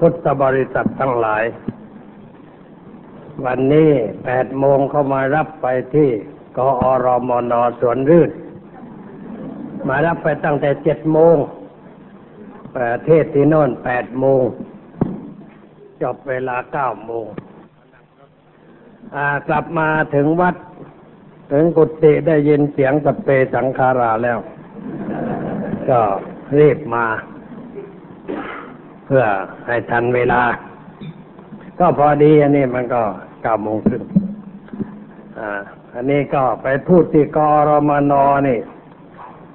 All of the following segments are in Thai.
พุทธบริษัททั้งหลาย วันนี้แปดโมงเข้ามารับไปที่กอรมนสวนรื่น มารับไปตั้งแต่เจ็ดโมงประเทศที่โน่นแปดโมงจบเวลาเก้าโมงกลับมาถึงวัด ถึงกุฏิได้ยินเสียงสเปสังคาราแล้ว ก็รีบมา เพื่อให้ทันเวลา ก็พอดีอันนี้มันก็เก้าโมงครึ่งอันนี้ก็ไปพูดที่กรมนนี่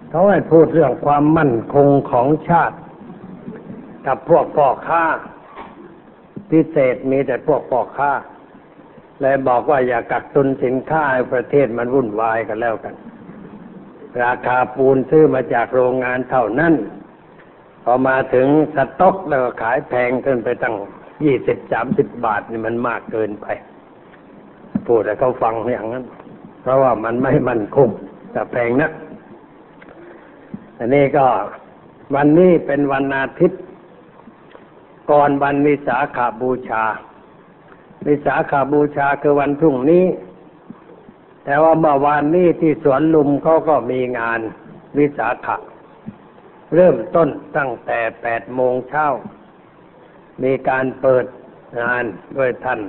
เขาให้พูดเรื่องความมั่นคงของชาติ กับพวกพ่อค้า พิเศษมีแต่พวกพ่อค้าเลยบอกว่าอย่ากักตุนสินค้าให้ประเทศมันวุ่นวายกันแล้วกัน ราคาปูนซื้อมาจากโรงงานเท่านั้น พอมาถึงสต็อกแล้วก็ขายแพงขึ้นไปตั้งยี่สิบสามสิบบาทนี่มันมากเกินไป พูดแต่เขาฟังอย่างนั้น เพราะว่ามันไม่มั่นคงแต่แพงนะอันนี้ก็วันนี้เป็นวันอาทิตย์ ก่อนวันวิสาขาบูชา วิสาขาบูชาคือวันพรุ่งนี้ แต่ว่าเมื่อวานนี้ที่สวนลุมเขาก็มีงานวิสาขะ เริ่มต้นตั้งแต่แปดโมงเช้า มีการเปิดงานด้วยท่าน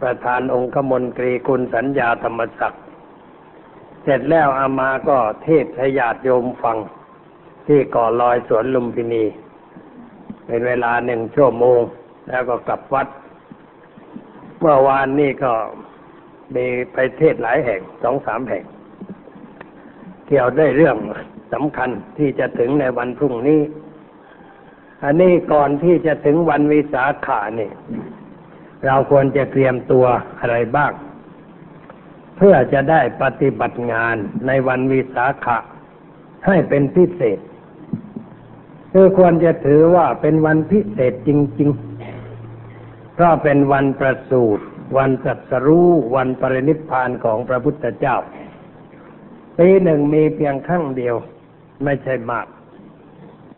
ประธานองคมนตรีคุณสัญญาธรรมศักดิ์เสร็จแล้วอามาก็เทศให้ญาติโยมฟัง ที่ก่อลอยสวนลุมพินี เป็นเวลาหนึ่งชั่วโมง แล้วก็กลับวัด เมื่อวานนี้ก็มีไปเทศหลายแห่งสองสามแห่งเกี่ยวได้เรื่อง สำคัญที่จะถึงในวันพรุ่งนี้ อันนี้ก่อนที่จะถึงวันวิสาขานี่เราควรจะเตรียมตัวอะไรบ้าง เพื่อจะได้ปฏิบัติงานในวันวิสาขะให้เป็นพิเศษ คือควรจะถือว่าเป็นวันพิเศษจริงๆเพราะเป็นวันประสูติวันตรัสรู้วันปรินิพพานของพระพุทธเจ้าปีหนึ่งมีเพียงครั้งเดียว ไม่ใช่มาก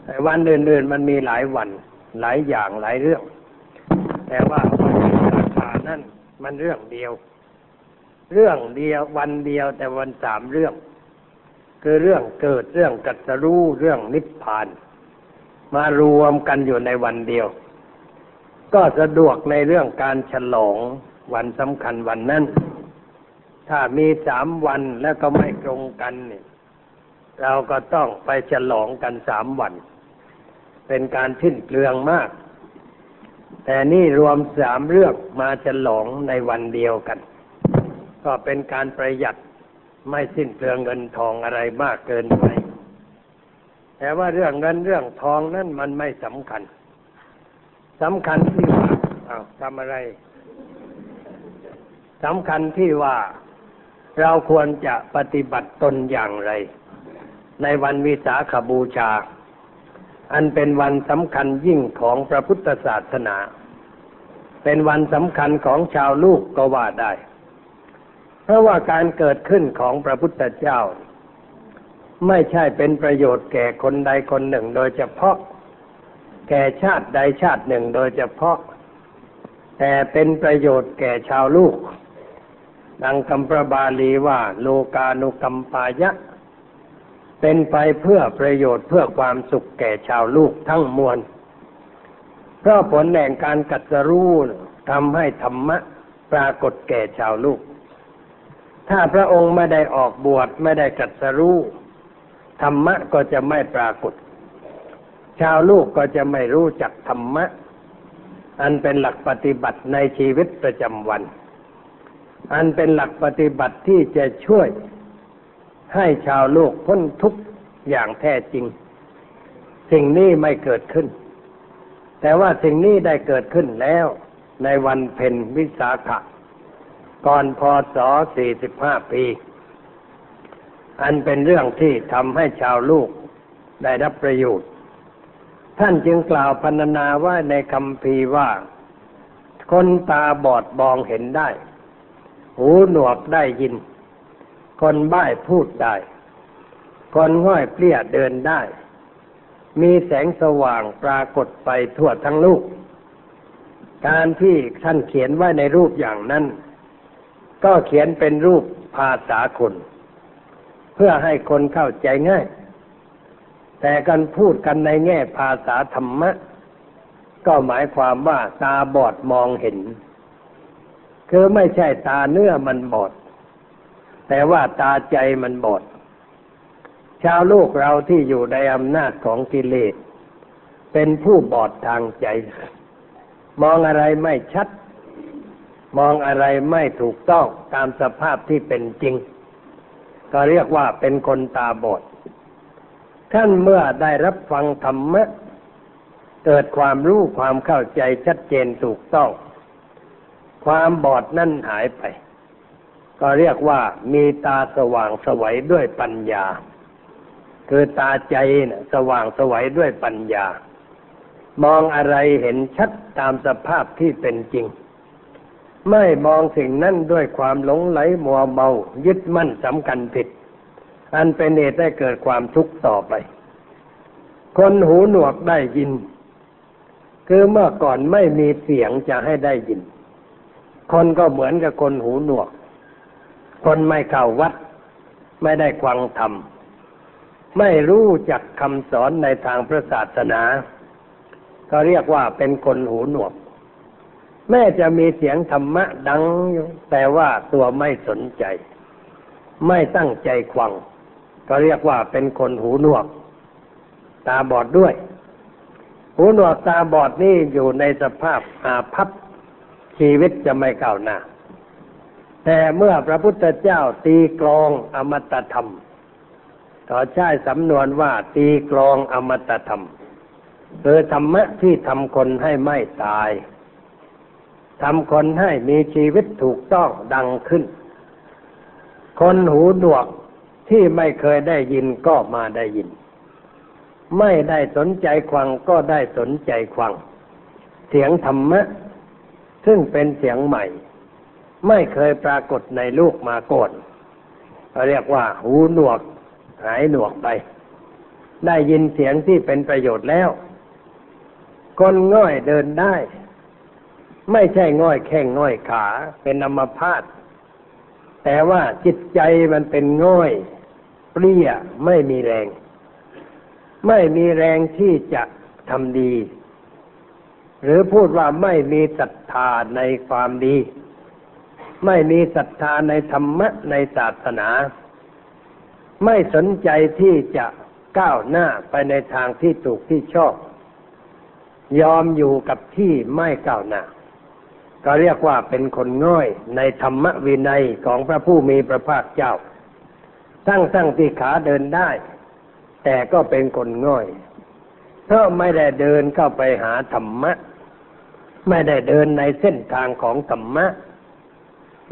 แต่วันอื่นๆมันมีหลายวัน หลายอย่างหลายเรื่อง แต่ว่าวันราคานั่นมันเรื่องเดียว เรื่องเดียววันเดียวแต่วันสามเรื่อง คือเรื่องเกิดเรื่องกัตรู้เรื่องนิพพาน มารวมกันอยู่ในวันเดียว ก็สะดวกในเรื่องการฉลองวันสำคัญวันนั้น ถ้ามีสามวันแล้วก็ไม่ตรงกันเนี่ย เราก็ต้องไปฉลองกันสามวัน เป็นการทิ้นเปลืองมาก แต่นี่รวมสามเรื่องมาฉลองในวันเดียวกัน ก็เป็นการประหยัดไม่สิ้นเปลืองเงินทองอะไรมากเกินไป แต่ว่าเรื่องเงินเรื่องทองนั่นมันไม่สำคัญสำคัญที่ว่าอาทำอะไรสำคัญที่ว่าเราควรจะปฏิบัติตนอย่างไร ในวันวิสาขบูชา อันเป็นวันสำคัญยิ่งของพระพุทธศาสนา เป็นวันสำคัญของชาวลูกก็ว่าได้ เพราะว่าการเกิดขึ้นของพระพุทธเจ้า ไม่ใช่เป็นประโยชน์แก่คนใดคนหนึ่งโดยเฉพาะ แก่ชาติใดชาติหนึ่งโดยเฉพาะ แต่เป็นประโยชน์แก่ชาวลูก ดังคำพระบาลีว่า โลกานุกัมปายะ เป็นไปเพื่อประโยชน์เพื่อความสุขแก่ชาวลูกทั้งมวล เพราะผลแห่งการกัตรู้ทำให้ธรรมะปรากฏแก่ชาวลูก ถ้าพระองค์ไม่ได้ออกบวชไม่ได้กัตรู้ธรรมะก็จะไม่ปรากฏ ชาวลูกก็จะไม่รู้จักธรรมะ อันเป็นหลักปฏิบัติในชีวิตประจำวัน อันเป็นหลักปฏิบัติที่จะช่วย ให้ชาวโลกพ้นทุกข์อย่างแท้จริง สิ่งนี้ไม่เกิดขึ้น แต่ว่าสิ่งนี้ได้เกิดขึ้นแล้วในวันเพ็ญวิสาขะก่อนพศ 45 ปี อันเป็นเรื่องที่ทำให้ชาวลูกได้รับประโยชน์ ท่านจึงกล่าวพรรณนาว่าในคำพีว่า คนตาบอดบองเห็นได้ หูหนวกได้ยิน คนบ้ายพูดได้ คนห้อยเปลี้ยเดินได้ มีแสงสว่างปรากฏไปทั่วทั้งลูก การที่ท่านเขียนไว้ในรูปอย่างนั้น ก็เขียนเป็นรูปภาษาคน เพื่อให้คนเข้าใจง่าย แต่กันพูดกันในแง่ภาษาธรรมะ ก็หมายความว่าตาบอดมองเห็น คือไม่ใช่ตาเนื้อมันบอด แต่ว่าตาใจมันบอด ชาวโลกเราที่อยู่ในอำนาจของกิเลส เป็นผู้บอดทางใจ มองอะไรไม่ชัด มองอะไรไม่ถูกต้องตามสภาพที่เป็นจริง ก็เรียกว่าเป็นคนตาบอด ท่านเมื่อได้รับฟังธรรมะเกิดความรู้ความเข้าใจชัดเจนถูกต้อง ความบอดนั่นหายไป ก็เรียกว่ามีตาสว่างสวัยด้วยปัญญา คือตาใจนะสว่างสวัยด้วยปัญญา มองอะไรเห็นชัดตามสภาพที่เป็นจริง ไม่มองสิ่งนั้นด้วยความหลงไหลมัวเมา ยึดมั่นสำคัญผิด อันเป็นเหตุให้เกิดความทุกข์ต่อไป คนหูหนวกได้ยิน คือเมื่อก่อนไม่มีเสียงจะให้ได้ยิน คนก็เหมือนกับคนหูหนวก คนไม่เข้าวัด ไม่ได้ควังธรรม ไม่รู้จักคำสอนในทางพระศาสนา ก็เรียกว่าเป็นคนหูหนวก แม้จะมีเสียงธรรมะดังอยู่แต่ว่าตัวไม่สนใจ ไม่ตั้งใจควัง ก็เรียกว่าเป็นคนหูหนวก ตาบอดด้วย หูหนวกตาบอดนี่อยู่ในสภาพอาภัพชีวิตจะไม่ก้าวหน้า แต่เมื่อพระพุทธเจ้าตีกลองอมตะธรรมก็ใช้สำนวนว่าตีกลองอมตะธรรมคือธรรมะที่ทำคนให้ไม่ตายทำคนให้มีชีวิตถูกต้องดังขึ้น คนหูหนวกที่ไม่เคยได้ยินก็มาได้ยิน ไม่ได้สนใจควังก็ได้สนใจควัง เสียงธรรมะ ซึ่งเป็นเสียงใหม่ ไม่เคยปรากฏในลูกมาก่อนเรียกว่า หูหนวก หายหนวกไป ได้ยินเสียงที่เป็นประโยชน์แล้ว คนง่อยเดินได้ ไม่ใช่ง่อยแข้งง่อยขา เป็นอัมพาตแต่ว่าจิตใจมันเป็นง่อยเปรี้ยไม่มีแรง ไม่มีแรงที่จะทำดี หรือพูดว่าไม่มีศรัทธาในความดี ไม่มีศรัทธาในธรรมะในศาสนา ไม่สนใจที่จะก้าวหน้าไปในทางที่ถูกที่ชอบ ยอมอยู่กับที่ไม่ก้าวหน้า ก็เรียกว่าเป็นคนง่อยในธรรมวินัยของพระผู้มีพระภาคเจ้าทั้งทั้งที่ขาเดินได้ แต่ก็เป็นคนง่อย เพราะไม่ได้เดินเข้าไปหาธรรมะ ไม่ได้เดินในเส้นทางของธรรมะ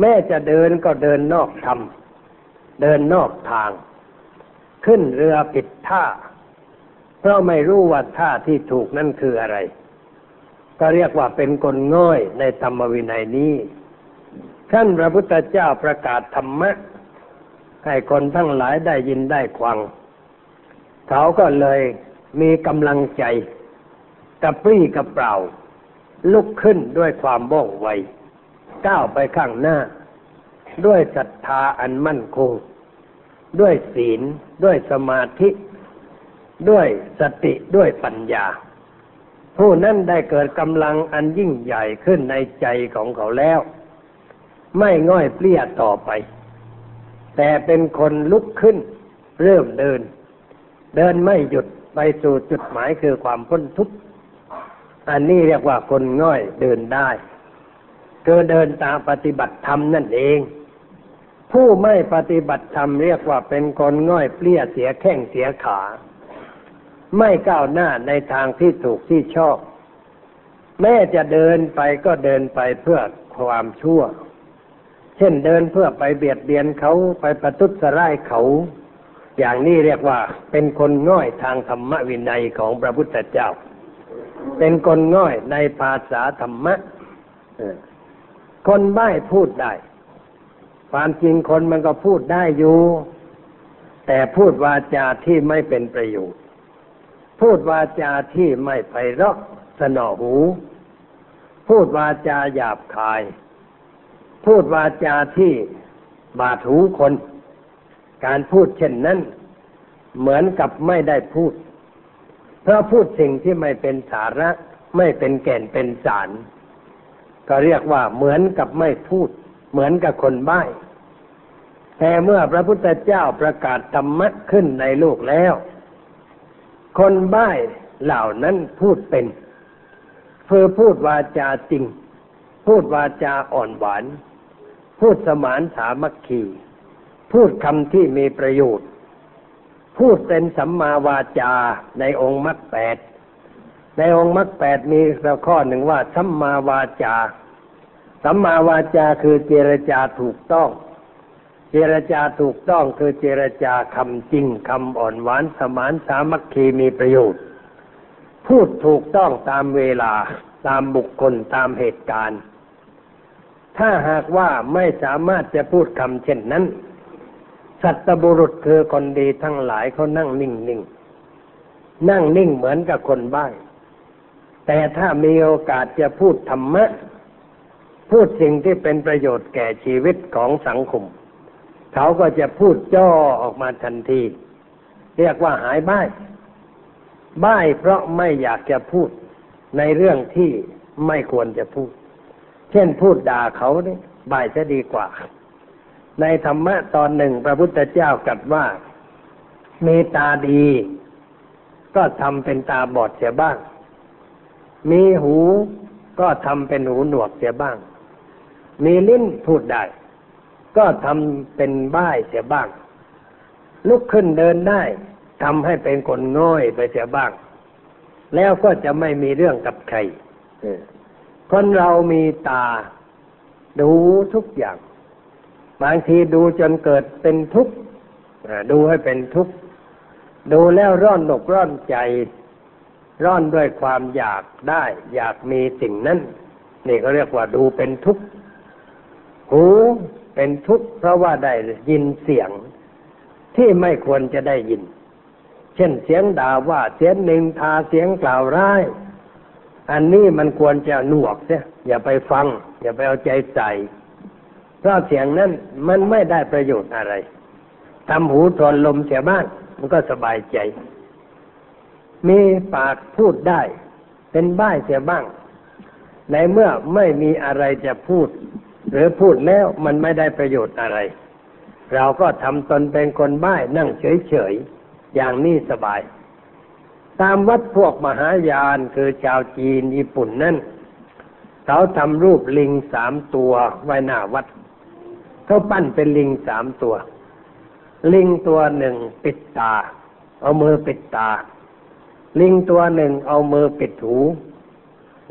แม้จะเดินก็เดินนอกธรรมเดินนอกทาง ขึ้นเรือผิดท่า เพราะไม่รู้ว่าท่าที่ถูกนั่นคืออะไร ก็เรียกว่าเป็นคนง่อยในธรรมวินัยนี้ท่านพระพุทธเจ้าประกาศธรรมะ ให้คนทั้งหลายได้ยินได้ควัง เขาก็เลยมีกำลังใจกระปรี้กระเปร่า ลุกขึ้นด้วยความว่องไว ก้าวไปข้างหน้า ด้วยศรัทธาอันมั่นคง ด้วยศีล ด้วยสมาธิ ด้วยสติด้วยปัญญา ผู้นั้นได้เกิดกำลังอันยิ่งใหญ่ขึ้นในใจของเขาแล้ว ไม่ง่อยเปลี้ยต่อไป แต่เป็นคนลุกขึ้น เริ่มเดิน เดินไม่หยุดไปสู่จุดหมายคือความพ้นทุกข์อันนี้เรียกว่าคนง่อยเดินได้ คือเดินตามปฏิบัติธรรมนั่นเอง ผู้ไม่ปฏิบัติธรรมเรียกว่าเป็นคนง่อยเปลี้ยเสียแข้งเสียขา ไม่ก้าวหน้าในทางที่ถูกที่ชอบ แม้จะเดินไปก็เดินไปเพื่อความชั่ว เช่นเดินเพื่อไปเบียดเบียนเขาไปประทุษร้ายเขาอย่างนี้เรียกว่าเป็นคนง่อยทางธรรมวินัยของพระพุทธเจ้า เป็นคนง่อยในภาษาธรรมะ คนใบ้พูดได้ ความจริงคนมันก็พูดได้อยู่ แต่พูดวาจาที่ไม่เป็นประโยชน์ พูดวาจาที่ไม่ไพเราะสนอหู พูดวาจาหยาบคาย พูดวาจาที่บาดหูคน การพูดเช่นนั้น เหมือนกับไม่ได้พูด เพราะพูดสิ่งที่ไม่เป็นสาระ ไม่เป็นแก่นเป็นสาร ก็เรียกว่าเหมือนกับไม่พูด เหมือนกับคนใบ้แต่เมื่อพระพุทธเจ้าประกาศธรรมะขึ้นในโลกแล้ว คนใบ้เหล่านั้นพูดเป็นเพื่อพูดวาจาจริง พูดวาจาอ่อนหวาน พูดสมานสามัคคี พูดคำที่มีประโยชน์ พูดเป็นสัมมาวาจาในองค์มรรคแปด ในองค์มรรคแปดมีข้อหนึ่งว่าสัมมาวาจาสัมมาวาจาคือเจรจาถูกต้อง เจรจาถูกต้องคือเจรจาคำจริงคำอ่อนหวานสมานสามัคคีมีประโยชน์ พูดถูกต้องตามเวลาตามบุคคลตามเหตุการณ์ ถ้าหากว่าไม่สามารถจะพูดคำเช่นนั้น สัตบุรุษคือคนดีทั้งหลายเขานั่งนิ่งนิ่งนั่งนิ่งเหมือนกับคนบ้า แต่ถ้ามีโอกาสจะพูดธรรมะ พูดสิ่งที่เป็นประโยชน์แก่ชีวิตของสังคม เขาก็จะพูดจ้อออกมาทันที เรียกว่าหายบ้าบ้ายเพราะไม่อยากจะพูดในเรื่องที่ไม่ควรจะพูด เช่นพูดด่าเขาเนี่ยบ่ายจะดีกว่า ในธรรมะตอนหนึ่งพระพุทธเจ้ากัดว่าเมีตาดี ก็ทำเป็นตาบอดเสียบ้าง มีหูก็ทำเป็นหูหนวกเสียบ้าง มีลิ้นพูดได้ ก็ทำเป็นบ้ายเสียบ้าง ลุกขึ้นเดินได้ทำให้เป็นคนง่อยไปเสียบ้าง แล้วก็จะไม่มีเรื่องกับใครคนเรามีตา ดูทุกอย่าง บางทีดูจนเกิดเป็นทุกข์ดูให้เป็นทุกข์ ดูแล้วร่อนหนกร่อนใจ ร่อนด้วยความอยากได้ อยากมีสิ่งนั้นนี่ก็เรียกว่าดูเป็นทุกข์หูเป็นทุกข์เพราะว่าได้ยินเสียงที่ไม่ควรจะได้ยิน เช่นเสียงด่าว่าเสียงหนึ่งทาเสียงกล่าวร้าย อันนี้มันควรจะหนวกเสียอย่าไปฟัง อย่าไปเอาใจใส่เพราะเสียงนั้นมันไม่ได้ประโยชน์อะไรทำหูทนลมเสียบ้างมันก็สบายใจ มีปากพูดได้ เป็นบ้ายเสียบ้าง ในเมื่อไม่มีอะไรจะพูด หรือพูดแล้วมันไม่ได้ประโยชน์อะไร เราก็ทำตนเป็นคนบ้ายนั่งเฉยๆ อย่างนี้สบาย ตามวัดพวกมหายานคือชาวจีนญี่ปุ่นนั่นเขาทำรูปลิงสามตัวไว้หน้าวัดเขาปั้นเป็นลิงสามตัว ลิงตัวหนึ่งปิดตา เอามือปิดตา ลิงตัวหนึ่งเอามือปิดหู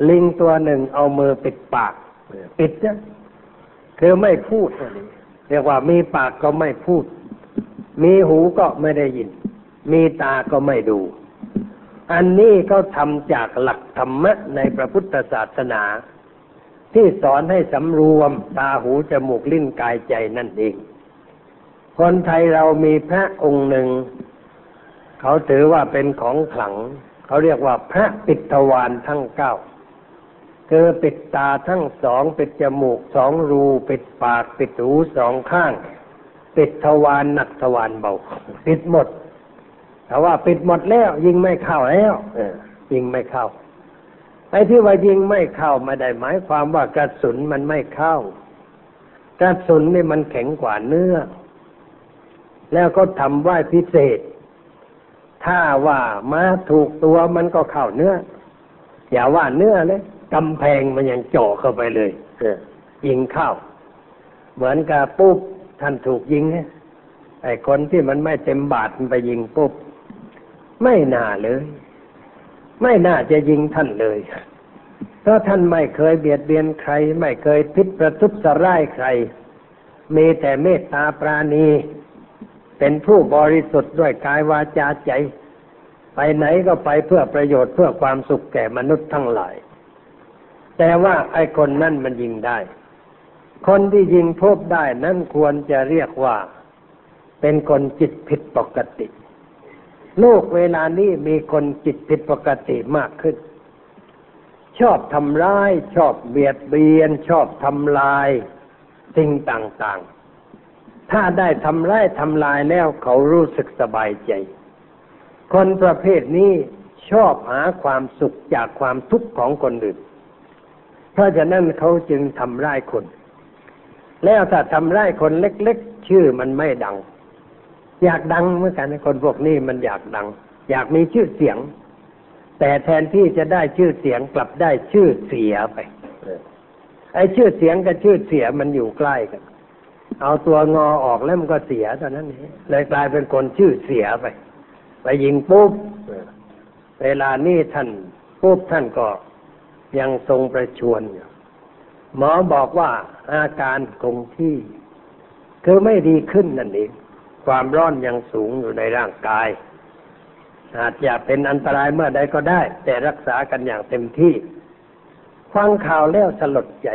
ลิงตัวหนึ่งเอามือปิดปาก ปิดเนี่ยคือไม่พูดเรียกว่ามีปากก็ไม่พูด มีหูก็ไม่ได้ยิน มีตาก็ไม่ดู อันนี้เขาทำจากหลักธรรมะในพระพุทธศาสนา ที่สอนให้สำรวมตาหูจมูกลิ้นกายใจนั่นเอง คนไทยเรามีพระองค์หนึ่ง เขาถือว่าเป็นของขลัง เขาเรียกว่าพระปิดทวารทั้งเก้าคือปิดตาทั้งสองปิดจมูกสองรูปิดปากปิดหูสองข้าง ปิดทวารหนักทวารเบา ปิดหมด แต่ว่าปิดหมดแล้ว ยิงไม่เข้าแล้วยิงไม่เข้าไอ้ที่ว่ายิงไม่เข้าไม่ได้หมายความว่ากระสุนมันไม่เข้า กระสุนนี่มันแข็งกว่าเนื้อ แล้วก็ทำว่าพิเศษ ถ้าว่ามาถูกตัวมันก็เข้าเนื้อ อย่าว่าเนื้อเลยกำแพงมันยังเจาะเข้าไปเลยยิงเข้า เหมือนกับปุ๊บท่านถูกยิงไอ้คนที่มันไม่เต็มบาทมันไปยิงปุ๊บ ไม่น่าเลย ไม่น่าจะยิงท่านเลย เพราะท่านไม่เคยเบียดเบียนใคร ไม่เคยพิษประทุษร้ายใคร มีแต่เมตตาปราณี เป็นผู้บริสุทธิ์ด้วยกายวาจาใจ ไปไหนก็ไปเพื่อประโยชน์เพื่อความสุขแก่มนุษย์ทั้งหลาย แต่ว่าไอ้คนนั่นมันยิงได้ คนที่ยิงพบได้นั่นควรจะเรียกว่าเป็นคนจิตผิดปกติ โลกเวลานี้มีคนจิตผิดปกติมากขึ้น ชอบทำร้าย ชอบเบียดเบียน ชอบทำลาย สิ่งต่างๆ ถ้าได้ทำร้ายทำลายแล้วเขารู้สึกสบายใจ คนประเภทนี้ชอบหาความสุขจากความทุกข์ของคนอื่น เพราะฉะนั้นเขาจึงทำร้ายคน แล้วถ้าทำร้ายคนเล็กๆ ชื่อมันไม่ดัง อยากดังเหมือนกันคนพวกนี้มันอยากดัง อยากมีชื่อเสียง แต่แทนที่จะได้ชื่อเสียงกลับได้ชื่อเสียไปไอ้ชื่อเสียงกับชื่อเสียมันอยู่ใกล้กัน เอาตัวงอออกแล้วมันก็เสียตอนนั้นเองเลยกลายเป็นคนชื่อเสียไป ไปยิงปุ๊บเวลานี้ท่านปุ๊บท่านก็ยังทรงประชวนอยู่หมอบอกว่าอาการคงที่คือไม่ดีขึ้นนั่นเองความร้อนยังสูงอยู่ในร่างกาย อาจจะเป็นอันตรายเมื่อใดก็ได้ แต่รักษากันอย่างเต็มที่ ฟังข่าวแล้วสลดใจ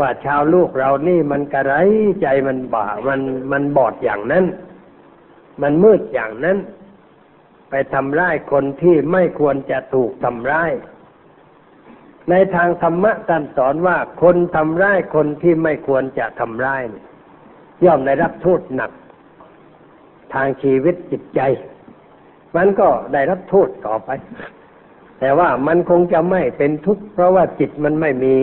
ว่าชาวลูกเรานี่มันกระไรใจมันบ่ามันมันบอดอย่างนั้น มันมืดอย่างนั้น ไปทำร้ายคนที่ไม่ควรจะถูกทำร้าย ในทางธรรมะท่านสอนว่าคนทำร้ายคนที่ไม่ควรจะทำร้ายย่อมได้รับโทษหนัก ทางชีวิตจิตใจ มันก็ได้รับโทษต่อไป แต่ว่ามันคงจะไม่เป็นทุกข์เพราะว่าจิตมันไม่มี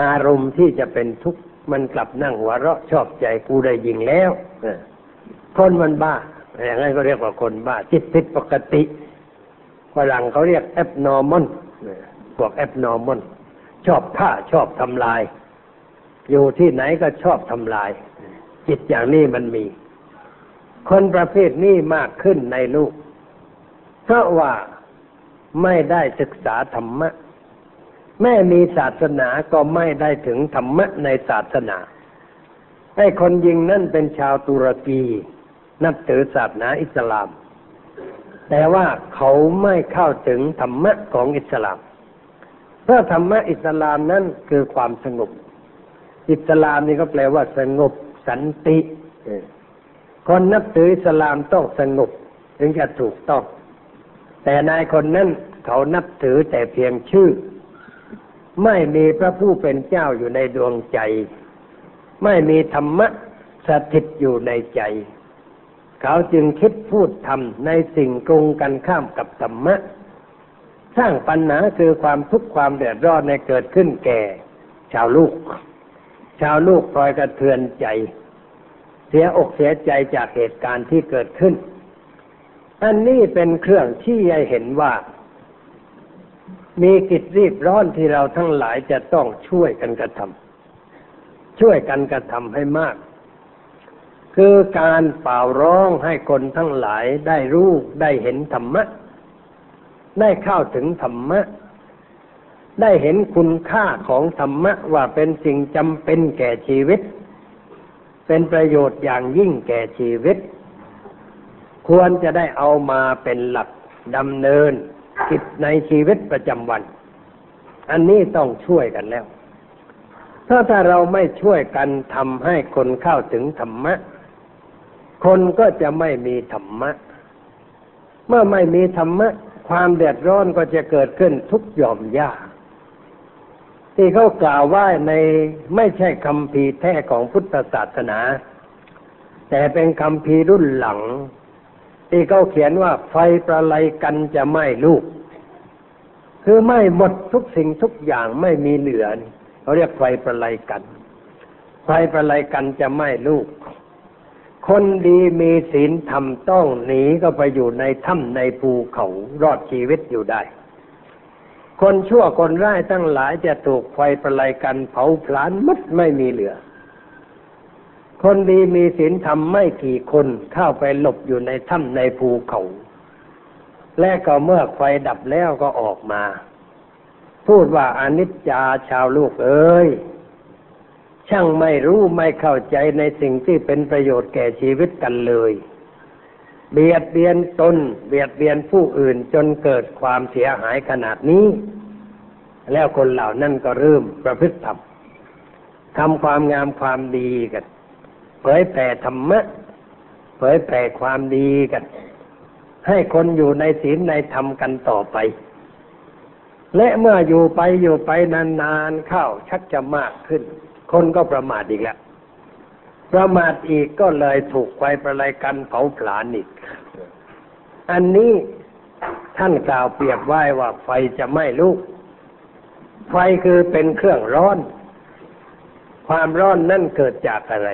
อารมณ์ที่จะเป็นทุกข์มันกลับนั่งหัวเราะชอบใจกูได้ยิงแล้วคนมันบ้าอย่างนั้นก็เรียกว่าคนบ้า จิตผิดปกติฝรั่งเขาเรียก abnormal พวก abnormal ชอบฆ่าชอบทำลาย อยู่ที่ไหนก็ชอบทำลาย จิตอย่างนี้มันมี คนประเภทนี้มากขึ้นในโลกเพราะว่าไม่ได้ศึกษาธรรมะ แม่มีศาสนาก็ไม่ได้ถึงธรรมะในศาสนาไอ้คนยิงนั่นเป็นชาวตุรกี นับถือศาสนาอิสลาม แต่ว่าเขาไม่เข้าถึงธรรมะของอิสลาม เพราะธรรมะอิสลามนั้นคือความสงบ อิสลามนี่ก็แปลว่าสงบสันติคนนับถืออิสลามต้องสงบถึงจะถูกต้อง แต่นายคนนั้นเขานับถือแต่เพียงชื่อ ไม่มีพระผู้เป็นเจ้าอยู่ในดวงใจ ไม่มีธรรมะสถิตอยู่ในใจ เขาจึงคิดพูดทำในสิ่งกรงกันข้ามกับธรรมะ สร้างปัญหาคือความทุกข์ความเดือดร้อนในเกิดขึ้นแก่ ชาวลูก ชาวลูกพลอยกระเทือนใจ เสียอกเสียใจจากเหตุการณ์ที่เกิดขึ้น อันนี้เป็นเครื่องที่ให้เห็นว่า มีกิจรีบร้อนที่เราทั้งหลายจะต้องช่วยกันกระทำช่วยกันกระทำให้มาก คือการเป่าร้องให้คนทั้งหลายได้รู้ได้เห็นธรรมะ ได้เข้าถึงธรรมะ ได้เห็นคุณค่าของธรรมะว่าเป็นสิ่งจำเป็นแก่ชีวิต เป็นประโยชน์อย่างยิ่งแก่ชีวิต ควรจะได้เอามาเป็นหลักดำเนิน กิจในชีวิตประจำวัน อันนี้ต้องช่วยกันแล้ว ถ้าถ้าเราไม่ช่วยกันทำให้คนเข้าถึงธรรมะ คนก็จะไม่มีธรรมะ เมื่อไม่มีธรรมะ ความเดือดร้อนก็จะเกิดขึ้นทุกหย่อมย่าที่เขากล่าวว่าในไม่ใช่คำพีแท้ของพุทธศาสนา แต่เป็นคำพีรุ่นหลัง ที่เขาเขียนว่าไฟประไลกันจะไหม้ลูก คือไหม้หมดทุกสิ่งทุกอย่างไม่มีเหลือเขาเรียกไฟประไลกัน ไฟประไลกันจะไหม้ลูก คนดีมีศีลธรรมต้องหนีก็ไปอยู่ในถ้ำในภูเขารอดชีวิตอยู่ได้ คนชั่วคนร้ายทั้งหลายจะถูกไฟประไลกันเผาผลาญมัดไม่มีเหลือ คนดีมีศีลธรรมไม่กี่คนเข้าไปหลบอยู่ในถ้ำในภูเขา และก็เมื่อไฟดับแล้วก็ออกมา พูดว่าอนิจจาชาวลูกเอ้ยช่างไม่รู้ไม่เข้าใจในสิ่งที่เป็นประโยชน์แก่ชีวิตกันเลย เบียดเบียนตนเบียดเบียนผู้อื่นจนเกิดความเสียหายขนาดนี้ แล้วคนเหล่านั้นก็เริ่มประพฤติธรรมทำความงามความดีกัน เผยแผ่ธรรมะ เผยแผ่ความดีกัน ให้คนอยู่ในศีลในธรรมกันต่อไป และเมื่ออยู่ไปอยู่ไปนานๆเข้าชักจะมากขึ้น คนก็ประมาทอีกแล้วประมาทอีกก็เลยถูกไฟประไลกันเผาผลาญอีก อันนี้ท่านกล่าวเปรียบไว้ว่าไฟจะไหม้ลูก ไฟคือเป็นเครื่องร้อน ความร้อนนั่นเกิดจากอะไร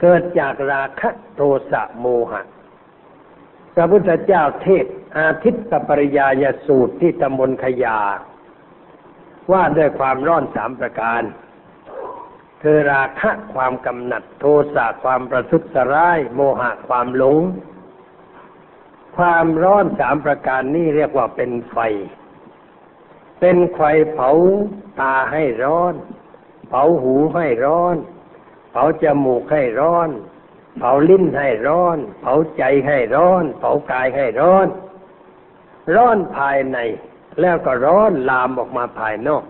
เกิดจากราคะโทสะโมหะ พระพุทธเจ้าเทศอาทิตตปริยายสูตรที่ตำบลขยา ว่าด้วยความร้อนสามประการ คือราคะความกำหนัดโทสะความประทุษร้าย โมหะความหลง ความร้อนสามประการนี้เรียกว่าเป็นไฟ เป็นไฟเผาตาให้ร้อน เผาหูให้ร้อน เผาจมูกให้ร้อน เผาลิ้นให้ร้อน เผาใจให้ร้อน เผากายให้ร้อน ร้อนภายใน แล้วก็ร้อนลามออกมาภายนอก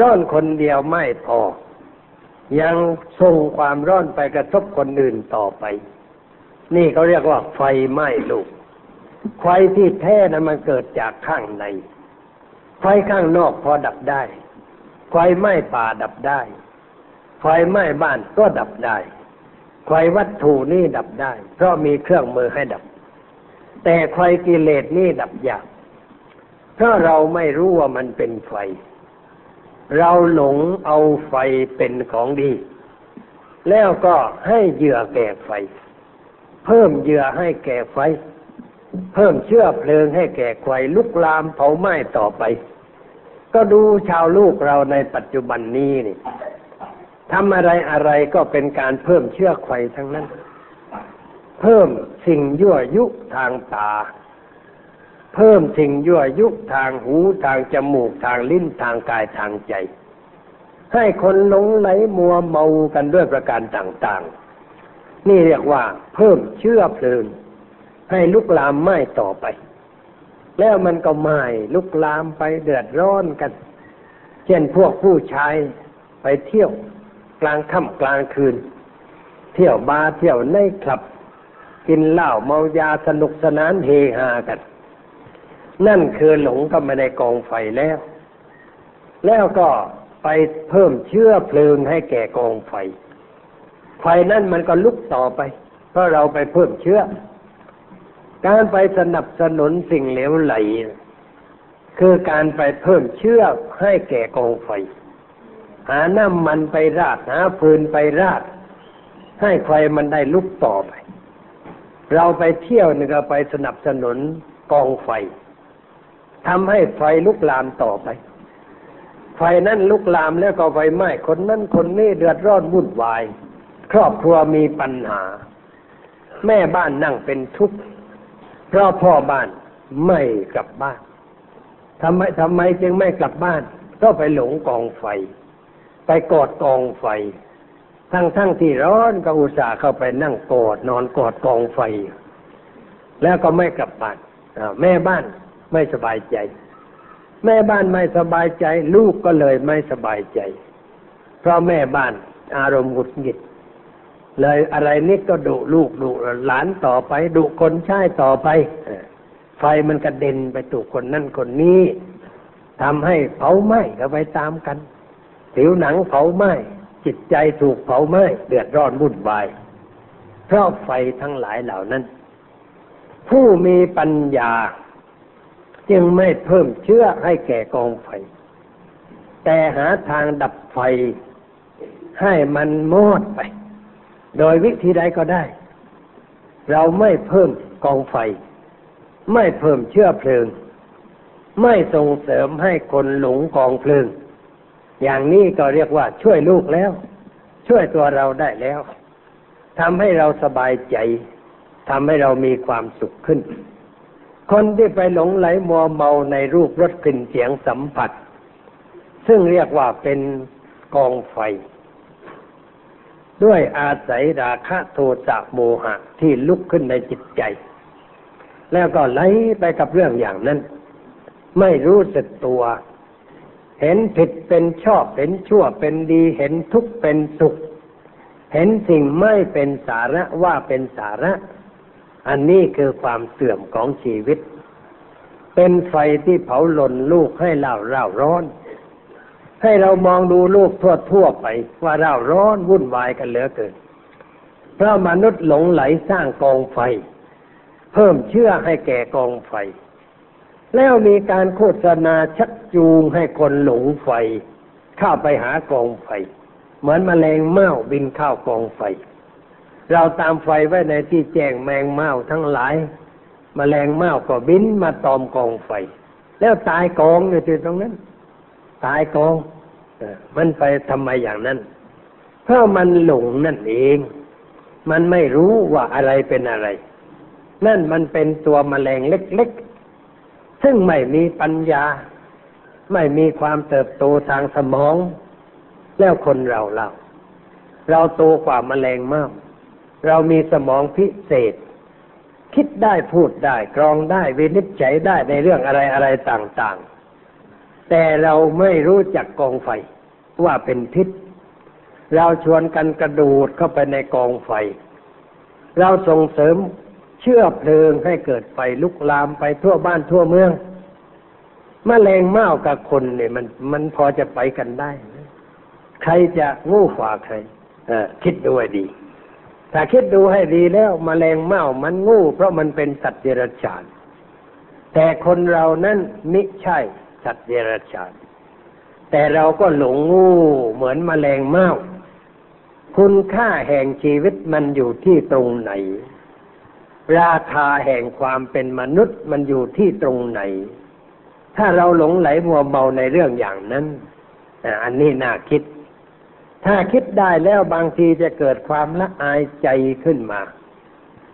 ร้อนคนเดียวไม่พอ ยังส่งความร้อนไปกระทบคนอื่นต่อไป นี่เขาเรียกว่าไฟไหม้ลูกไฟที่แท้นั้นมันเกิดจากข้างใน ไฟข้างนอกพอดับได้ ไฟไหม้ป่าดับได้ ไฟไหม้บ้านก็ดับได้ไฟวัตถุนี่ดับได้ เพราะมีเครื่องมือให้ดับ แต่ไฟกิเลสนี่ดับยากเพราะเราไม่รู้ว่ามันเป็นไฟ เราหลงเอาไฟเป็นของดี แล้วก็ให้เหยื่อแก่ไฟ เพิ่มเหยื่อให้แก่ไฟ เพิ่มเชื้อเพลิงให้แก่ไฟลุกลามเผาไหม้ต่อไป ก็ดูชาวลูกเราในปัจจุบันนี้นี่ ทำอะไรอะไรก็เป็นการเพิ่มเชื้อไฟทั้งนั้น เพิ่มสิ่งยั่วยุทางตา เพิ่มสิ่งยั่วยุทางหูทางจมูกทางลิ้นทางกายทางใจ ให้คนหลงไหลมัวเมากันด้วยประการต่างๆ นี่เรียกว่า เพิ่มเชื้อเพลิงให้ลุกลามไหม้ต่อไป แล้วมันก็ไหม้ลุกลามไปเดือดร้อนกัน เช่นพวกผู้ชายไปเที่ยว กลางค่ำกลางคืน เที่ยวบาร์เที่ยวในคลับ กินเหล้าเมายาสนุกสนานเฮฮากัน นั่นคือหลงก็ไม่ได้กองไฟแล้ว แล้วก็ไปเพิ่มเชื้อเพลิงให้แก่กองไฟ ไฟนั่นมันก็ลุกต่อไป เพราะเราไปเพิ่มเชื้อ การไปสนับสนุนสิ่งเหลวไหล คือการไปเพิ่มเชื้อให้แก่กองไฟ หาน้ำมันไปราดหาฟืนไปราด ให้ไฟมันได้ลุกต่อไป เราไปเที่ยวนี่ก็ไปสนับสนุนกองไฟทำให้ไฟลุกลามต่อไป ไฟนั้นลุกลามแล้วก็ไฟไหม้คนนั้นคนนี้เดือดร้อนวุ่นวาย ครอบครัวมีปัญหา แม่บ้านนั่งเป็นทุกข์เพราะพ่อบ้านไม่กลับบ้านทำไมทำไมจึงไม่กลับบ้าน ก็ไปหลงกองไฟ ไปกอดกองไฟ ทั้งทั้งที่ร้อนก็อุตส่าห์เข้าไปนั่งกอดนอนกอดกองไฟ แล้วก็ไม่กลับบ้านแม่บ้านไม่สบายใจ แม่บ้านไม่สบายใจ ลูกก็เลยไม่สบายใจ เพราะแม่บ้านอารมณ์หงุดหงิด เลยอะไรนิดก็ดุลูกดุหลานต่อไปดุคนใช้ต่อไปไฟมันกระเด็นไปถูกคนนั่นคนนี้ทำให้เผาไหม้ก็ไปตามกัน ผิวหนังเผาไหม้จิตใจถูกเผาไหม้เดือดร้อนวุ่นวายเพราะไฟทั้งหลายเหล่านั้น ผู้มีปัญญา จึงไม่เพิ่มเชื้อให้แก่กองไฟ แต่หาทางดับไฟให้มันมอดไป โดยวิธีใดก็ได้ เราไม่เพิ่มกองไฟ ไม่เพิ่มเชื้อเพลิง ไม่ส่งเสริมให้คนหลงกองเพลิง อย่างนี้ก็เรียกว่าช่วยลูกแล้ว ช่วยตัวเราได้แล้วทำให้เราสบายใจทำให้เรามีความสุขขึ้น คนที่ไปหลงไหลมัวเมาในรูปรสกลิ่นเสียงสัมผัส ซึ่งเรียกว่าเป็นกองไฟ ด้วยอาศัยราคะโทสะโมหะที่ลุกขึ้นในจิตใจ แล้วก็ไหลไปกับเรื่องอย่างนั้น ไม่รู้สึกตัว เห็นผิดเป็นชอบเห็นชั่วเป็นดีเห็นทุกข์เป็นสุข เห็นสิ่งไม่เป็นสาระว่าเป็นสาระ อันนี้คือความเสื่อมของชีวิต เป็นไฟที่เผาหล่นลูกให้เล่าเร่าร้อน ให้เรามองดูลูกทั่วทั่วไป ว่าเร่าร้อนวุ่นวายกันเหลือเกินเพราะมนุษย์หลงไหลสร้างกองไฟ เพิ่มเชื่อให้แก่กองไฟ แล้วมีการโฆษณาชักจูงให้คนหลงไฟ เข้าไปหากองไฟ เหมือนมแมลงเม่าบินเข้ากองไฟ เราตามไฟไว้ในที่แจ้งแมงเม่าทั้งหลายมแมลงเม่าก็บินมาตอมกองไฟ แล้วตายกองอยู่ที่ตรงนั้น ตายกองมันไปทำไมอย่างนั้น เพราะมันหลงนั่นเอง มันไม่รู้ว่าอะไรเป็นอะไร นั่นมันเป็นตัวมแมลงเล็กๆ ซึ่งไม่มีปัญญา ไม่มีความเติบโตทางสมอง แล้วคนเราเราเราโตกว่ามแมลงมาก เรามีสมองพิเศษ คิดได้พูดได้กรองได้วินิจฉัยได้ในเรื่องอะไรอะไรต่าง ๆ แต่เราไม่รู้จักกองไฟว่าเป็นพิษ เราชวนกันกระดูดเข้าไปในกองไฟ เราส่งเสริม เชื่อเพลิงให้เกิดไฟลุกลามไปทั่วบ้านทั่วเมืองมแมลงเม่ากับคนเนี่ย มันมันพอจะไปกันได้ ใครจะงูฝ่าใคร เออคิดดูให้ดี ถ้าคิดดูให้ดีแล้วมแมลงเม่ามันงูเพราะมันเป็นสัตว์เดรัจฉาน แต่คนเรานั้นมิใช่สัตว์เดรัจฉาน แต่เราก็หลงงูเหมือนมแมลงเม่า คุณค่าแห่งชีวิตมันอยู่ที่ตรงไหน ราคาแห่งความเป็นมนุษย์มันอยู่ที่ตรงไหน ถ้าเราหลงไหลมัวเมาในเรื่องอย่างนั้นอันนี้น่าคิด ถ้าคิดได้แล้วบางทีจะเกิดความละอายใจขึ้นมา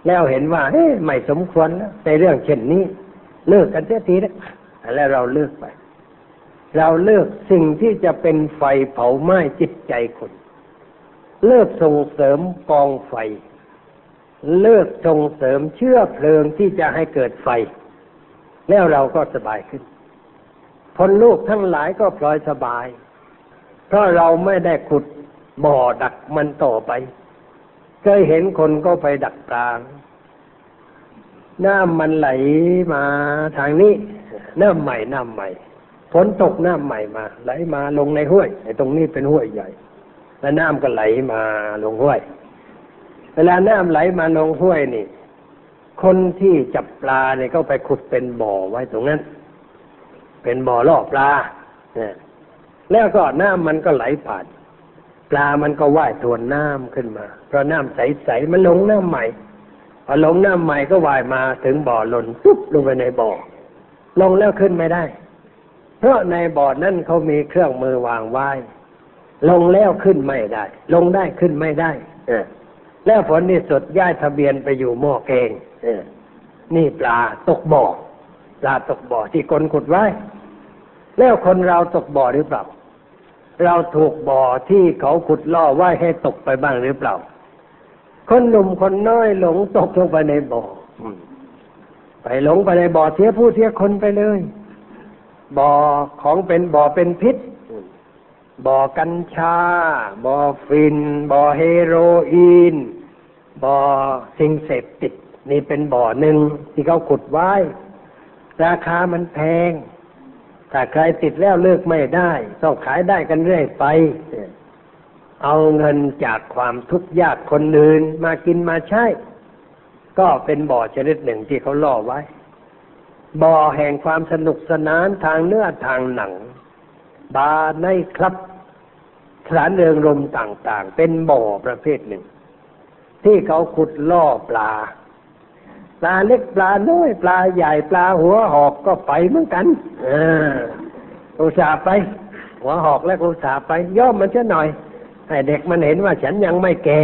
แล้วเห็นว่าเฮ้ไม่สมควรแล้วในเรื่องเช่นนี้ เลิกกันเสียทีแล้วแล้วเราเลิกไป เราเลิกสิ่งที่จะเป็นไฟเผาไหม้จิตใจคน เลิกส่งเสริมกองไฟ เลิกส่งเสริมเชื่อเพลิงที่จะให้เกิดไฟ แล้วเราก็สบายขึ้นคนลูกทั้งหลายก็ปลอยสบาย เพราะเราไม่ได้ขุดบ่อดักมันต่อไป เคยเห็นคนก็ไปดักปลาน้ำมันไหลมาทางนี้น้ำใหม่น้ำใหม่ฝนตกน้ำใหม่มา ไหลมาลงในห้วยไอ้ตรงนี้เป็นห้วยใหญ่ แล้วน้ำก็ไหลมาลงห้วย เวลาน้ำไหลมาลงห้วยนี่ คนที่จับปลาเนี่ยก็ไปขุดเป็นบ่อไว้ตรงนั้น เป็นบ่อล่อปลาเนี่ยแล้วก็น้ำมันก็ไหลผ่าน ปลามันก็ว่ายทวนน้ำขึ้นมา เพราะน้ำใสๆมันลงน้ำใหม่พอลงน้ำใหม่ก็ว่ายมาถึงบ่อหล่นปุ๊บลงไปในบ่อ ลงแล้วขึ้นไม่ได้ เพราะในบ่อนั้นเขามีเครื่องมือวางไว้ลงแล้วขึ้นไม่ได้ ลงได้ขึ้นไม่ได้ เออ แล้วผลนี่สุดย้ายทะเบียนไปอยู่หม้อแกงเออนี่ปลาตกบ่อปลาตกบ่อที่คนขุดไว้ แล้วคนเราตกบ่อหรือเปล่า เราถูกบ่อที่เขาขุดล่อไว้ให้ตกไปบ้างหรือเปล่า คนหนุ่มคนน้อยหลงตกลงไปในบ่อไปหลงไปในบ่อเสียผู้เสียคนไปเลย บ่อของเป็นบ่อเป็นพิษบ่อกัญชา บ่อฟิน บ่อเฮโรอีน บ่อสิ่งเสพติด นี่เป็นบ่อหนึ่งที่เขาขุดไว้ ราคามันแพงถ้าใครติดแล้วเลิกไม่ได้ ต้องขายได้กันเรื่อยไปเอาเงินจากความทุกข์ยากคนอื่นมากินมาใช้ก็เป็นบ่อชนิดหนึ่งที่เขาล่อไว้ บ่อแห่งความสนุกสนานทางเนื้อทางหนัง บาร์ในครับสถานเริงรมต่าง ๆ เป็นบ่อประเภทหนึ่ง ที่เขาขุดล่อปลา ปลาเล็กปลาน้อยปลาใหญ่ปลาหัวหอกก็ไปเหมือนกันเอออุตส่าห์ไป หัวหอกแล้วอุตส่าห์ไป ย่อมมันจะหน่อยให้เด็กมันเห็นว่าฉันยังไม่แก่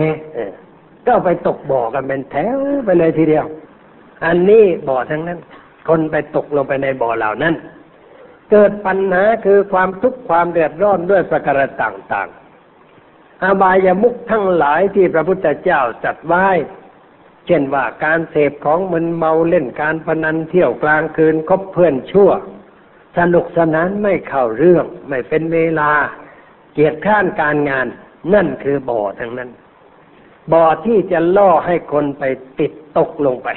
ก็ไปตกบ่อกันเป็นแถวไปเลยทีเดียว อันนี้บ่อทั้งนั้น คนไปตกลงไปในบ่อเหล่านั้น เกิดปัญหาคือความทุกข์ความเดือดร้อนด้วยประการต่าง อบายามุขทั้งหลายที่พระพุทธเจ้าจัดไว้ เช่นว่าการเสพของมึนเมาเล่นการพนันเที่ยวกลางคืนคบเพื่อนชั่ว สนุกสนานไม่เข้าเรื่องไม่เป็นเวลา เกียรติข้านการงาน นั่นคือบ่อทั้งนั้น บ่อที่จะล่อให้คนไปติดตกลงไป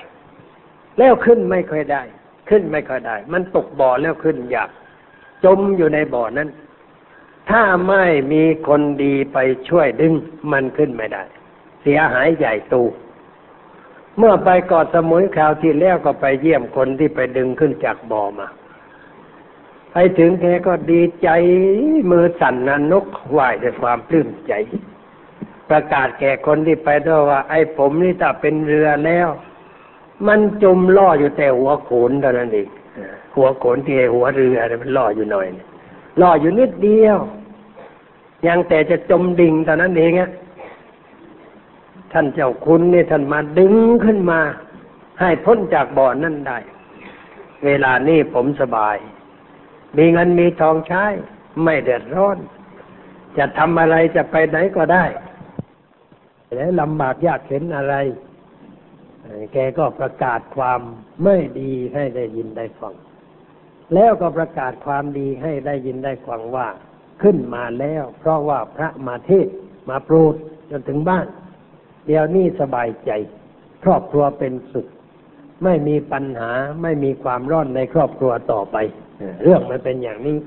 แล้วขึ้นไม่ค่อยได้ ขึ้นไม่ค่อยได้ มันตกบ่อแล้วขึ้นยากจมอยู่ในบ่อนั้น ถ้าไม่มีคนดีไปช่วยดึงมันขึ้นไม่ได้ เสียหายใหญ่โตเมื่อไปเกาะสมุยคราวที่แล้วก็ไปเยี่ยมคนที่ไปดึงขึ้นจากบ่อมาไปถึงแกก็ดีใจมือสั่นนันนกไหวด้วยความปลื้มใจ ประกาศแก่คนที่ไปด้วยว่า ไอ้ผมนี่ถ้าเป็นเรือแล้ว มันจมล่ออยู่แต่หัวโขนเท่านั้นเองหัวโขนที่หัวเรือมันล่ออยู่หน่อย ล่ออยู่นิดเดียว ยังแต่จะจมดิ่งเท่นั้นเองอะท่านเจ้าคุณนี่ท่านมาดึงขึ้นมา ให้พ้นจากบ่อนั่นได้ เวลานี้ผมสบาย มีเงินมีทองใช้ ไม่เดือดร้อน จะทำอะไรจะไปไหนก็ได้แล้วลำบากยากเข็นอะไร แกก็ประกาศความไม่ดีให้ได้ยินได้ฟัง แล้วก็ประกาศความดีให้ได้ยินได้ฟังว่าขึ้นมาแล้ว เพราะว่าพระมาเทศมาโปรดจนถึงบ้าน เดี๋ยวนี้สบายใจ ครอบครัวเป็นสุข ไม่มีปัญหาไม่มีความร้อนในครอบครัวต่อไป เรื่องมันเป็นอย่างนี้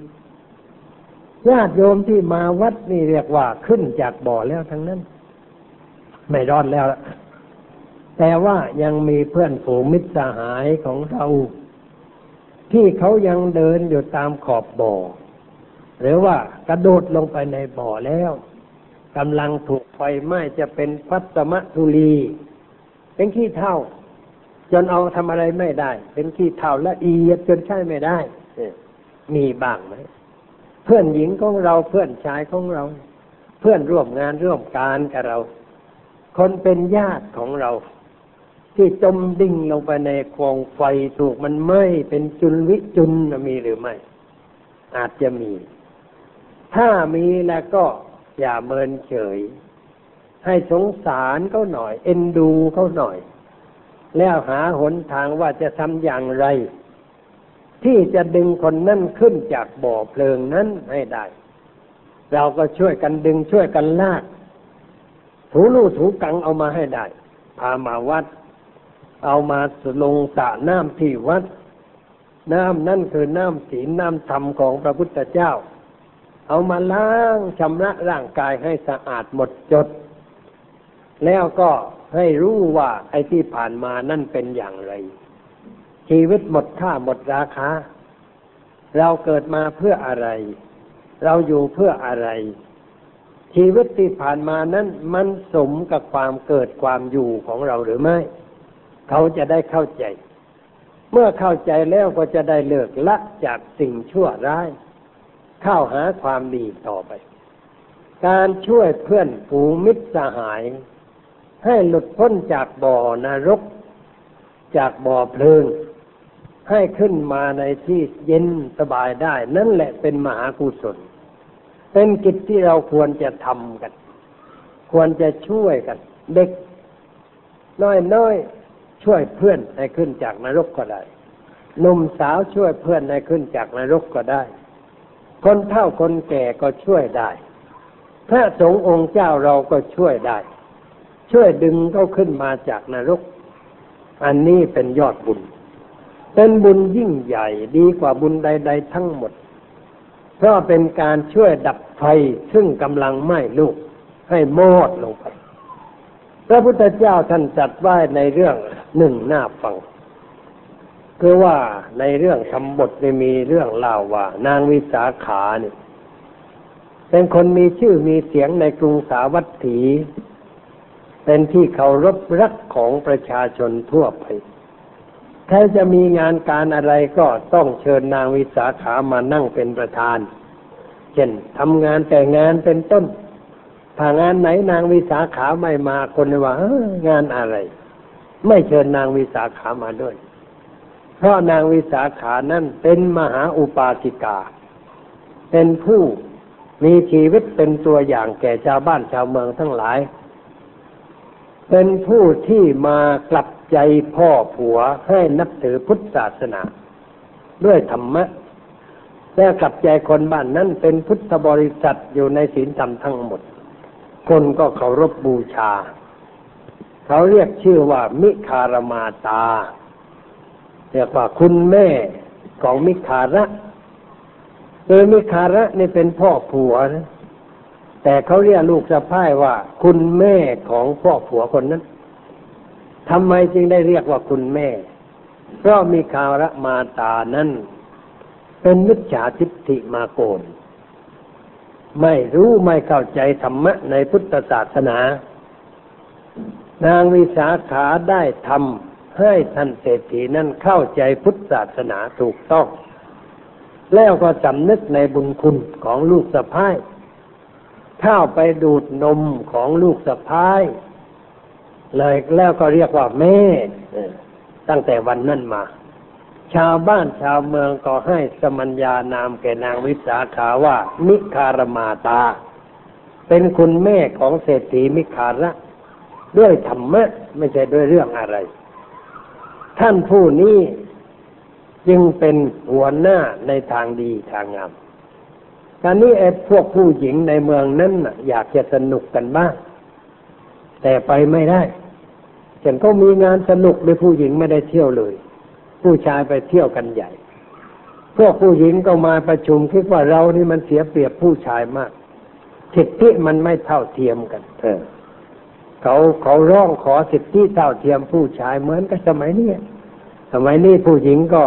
ญาติโยมที่มาวัดนี่เรียกว่าขึ้นจากบ่อแล้วทั้งนั้น ไม่ร้อนแล้วแต่ว่ายังมีเพื่อนฝูงมิตรสหายของเรา ที่เขายังเดินอยู่ตามขอบบ่อ หรือว่ากระโดดลงไปในบ่อแล้วกำลังถูกไฟไหม้จะเป็นพัสมะทุลี เป็นขี้เท่า จนเอาทำอะไรไม่ได้ เป็นขี้เท่าละเอียดจนใช้ไม่ได้มีบ้างไหมเพื่อนหญิงของเราเพื่อนชายของเรา เพื่อนร่วมงานร่วมการกับเรา คนเป็นญาติของเรา ที่จมดิ่งลงไปในควงไฟถูกมันไหม้เป็นจุลวิจุลมีหรือไม่ อาจจะมี ถ้ามีแล้วก็อย่าเมินเฉย ให้สงสารเขาหน่อย เอ็นดูเขาหน่อย แล้วหาหนทางว่าจะทำอย่างไร ที่จะดึงคนนั่นขึ้นจากบ่อเพลิงนั้นให้ได้ เราก็ช่วยกันดึงช่วยกันลากถูลู่ถูกังเอามาให้ได้พามาวัด เอามาลงสระน้ำที่วัด น้ำนั่นคือน้ำศีลน้ำธรรมของพระพุทธเจ้า เอามาล้างชำระร่างกายให้สะอาดหมดจด แล้วก็ให้รู้ว่าไอ้ที่ผ่านมานั่นเป็นอย่างไร ชีวิตหมดค่าหมดราคาเราเกิดมาเพื่ออะไร เราอยู่เพื่ออะไร ชีวิตที่ผ่านมานั้นมันสมกับความเกิดความอยู่ของเราหรือไม่ เขาจะได้เข้าใจ เมื่อเข้าใจแล้วก็จะได้เลิกละจากสิ่งชั่วร้าย เข้าหาความดีต่อไป การช่วยเพื่อนฝูมิตรสหาย ให้หลุดพ้นจากบ่อนรก จากบ่อเพลิง ให้ขึ้นมาในที่เย็นสบายได้ นั่นแหละเป็นมหากุศล เป็นกิจที่เราควรจะทำกัน ควรจะช่วยกัน เด็กน้อยๆ ช่วยเพื่อนให้ขึ้นจากนรกก็ได้หนุ่มสาวช่วยเพื่อนให้ขึ้นจากนรกก็ได้ คนเฒ่าคนแก่ก็ช่วยได้พระสงฆ์องค์เจ้าเราก็ช่วยได้ ช่วยดึงเขาขึ้นมาจากนรก อันนี้เป็นยอดบุญ เป็นบุญยิ่งใหญ่ดีกว่าบุญใด ๆ ทั้งหมด เพราะเป็นการช่วยดับไฟซึ่งกำลังไหม้ลูกให้มอดลงไป พระพุทธเจ้าท่านจัดไว้ในเรื่องหนึ่งหน้าฟังคือว่าในเรื่องทำบทจะมีเรื่องเล่าว่า นางวิสาขาเนี่ยเป็นคนมีชื่อมีเสียงในกรุงสาวัตถี เป็นที่เคารพรักของประชาชนทั่วไปถ้าจะมีงานการอะไรก็ต้องเชิญนางวิสาขามานั่งเป็นประธาน เช่นทำงานแต่งงานเป็นต้น ถ้างานไหนนางวิสาขาไม่มาคนว่างานอะไร ไม่เชิญนางวิสาขามาด้วย เพราะนางวิสาขานั้นเป็นมหาอุปาสิกา เป็นผู้มีชีวิตเป็นตัวอย่างแก่ชาวบ้านชาวเมืองทั้งหลาย เป็นผู้ที่มากลับใจพ่อผัวให้นับถือพุทธศาสนา ด้วยธรรมะและกลับใจคนบ้านนั้นเป็นพุทธบริษัทอยู่ในศีลธรรมทั้งหมด คนก็เคารพบบูชา เขาเรียกชื่อว่ามิคารมาตาเรียกว่าคุณแม่ของมิคาระโดยมิคาระนี่เป็นพ่อผัวนะแต่เขาเรียกลูกสะพ้ายว่า คุณแม่ของพ่อผัวคนนั้นทำไมจึงได้เรียกว่าคุณแม่ เพราะมีคาระมาตานั้น เป็นมิจฉาทิฏฐิมาโกน ไม่รู้ไม่เข้าใจธรรมะในพุทธศาสนา นางวิสาขาได้ทำให้ท่านเศรษฐีนั้นเข้าใจพุทธศาสนาถูกต้อง แล้วก็สำนึกในบุญคุณของลูกสะพ้ายเข้าไปดูดนมของลูกสะพ้ายเลยแล้วก็เรียกว่าแม่ตั้งแต่วันนั้นมา ชาวบ้านชาวเมืองก็ให้สมัญญานามแก่นางวิสาขาว่ามิคารมาตา เป็นคุณแม่ของเศรษฐีมิคาระ ด้วยธรรมะไม่ใช่ด้วยเรื่องอะไร ท่านผู้นี้จึงเป็นหัวหน้าในทางดีทางงามการนี้ไอ้พวกผู้หญิงในเมืองนั้นอยากจะสนุกกันบ้าง แต่ไปไม่ได้เช่นเขามีงานสนุกเลยผู้หญิงไม่ได้เที่ยวเลย ผู้ชายไปเที่ยวกันใหญ่ พวกผู้หญิงก็มาประชุมคิดว่าเรานี่มันเสียเปรียบผู้ชายมากสิทธิมันไม่เท่าเทียมกันเออเขาเขาร้องขอสิทธิเท่าเทียมผู้ชายเหมือนกับสมัยนี้สมัยนี้ผู้หญิงก็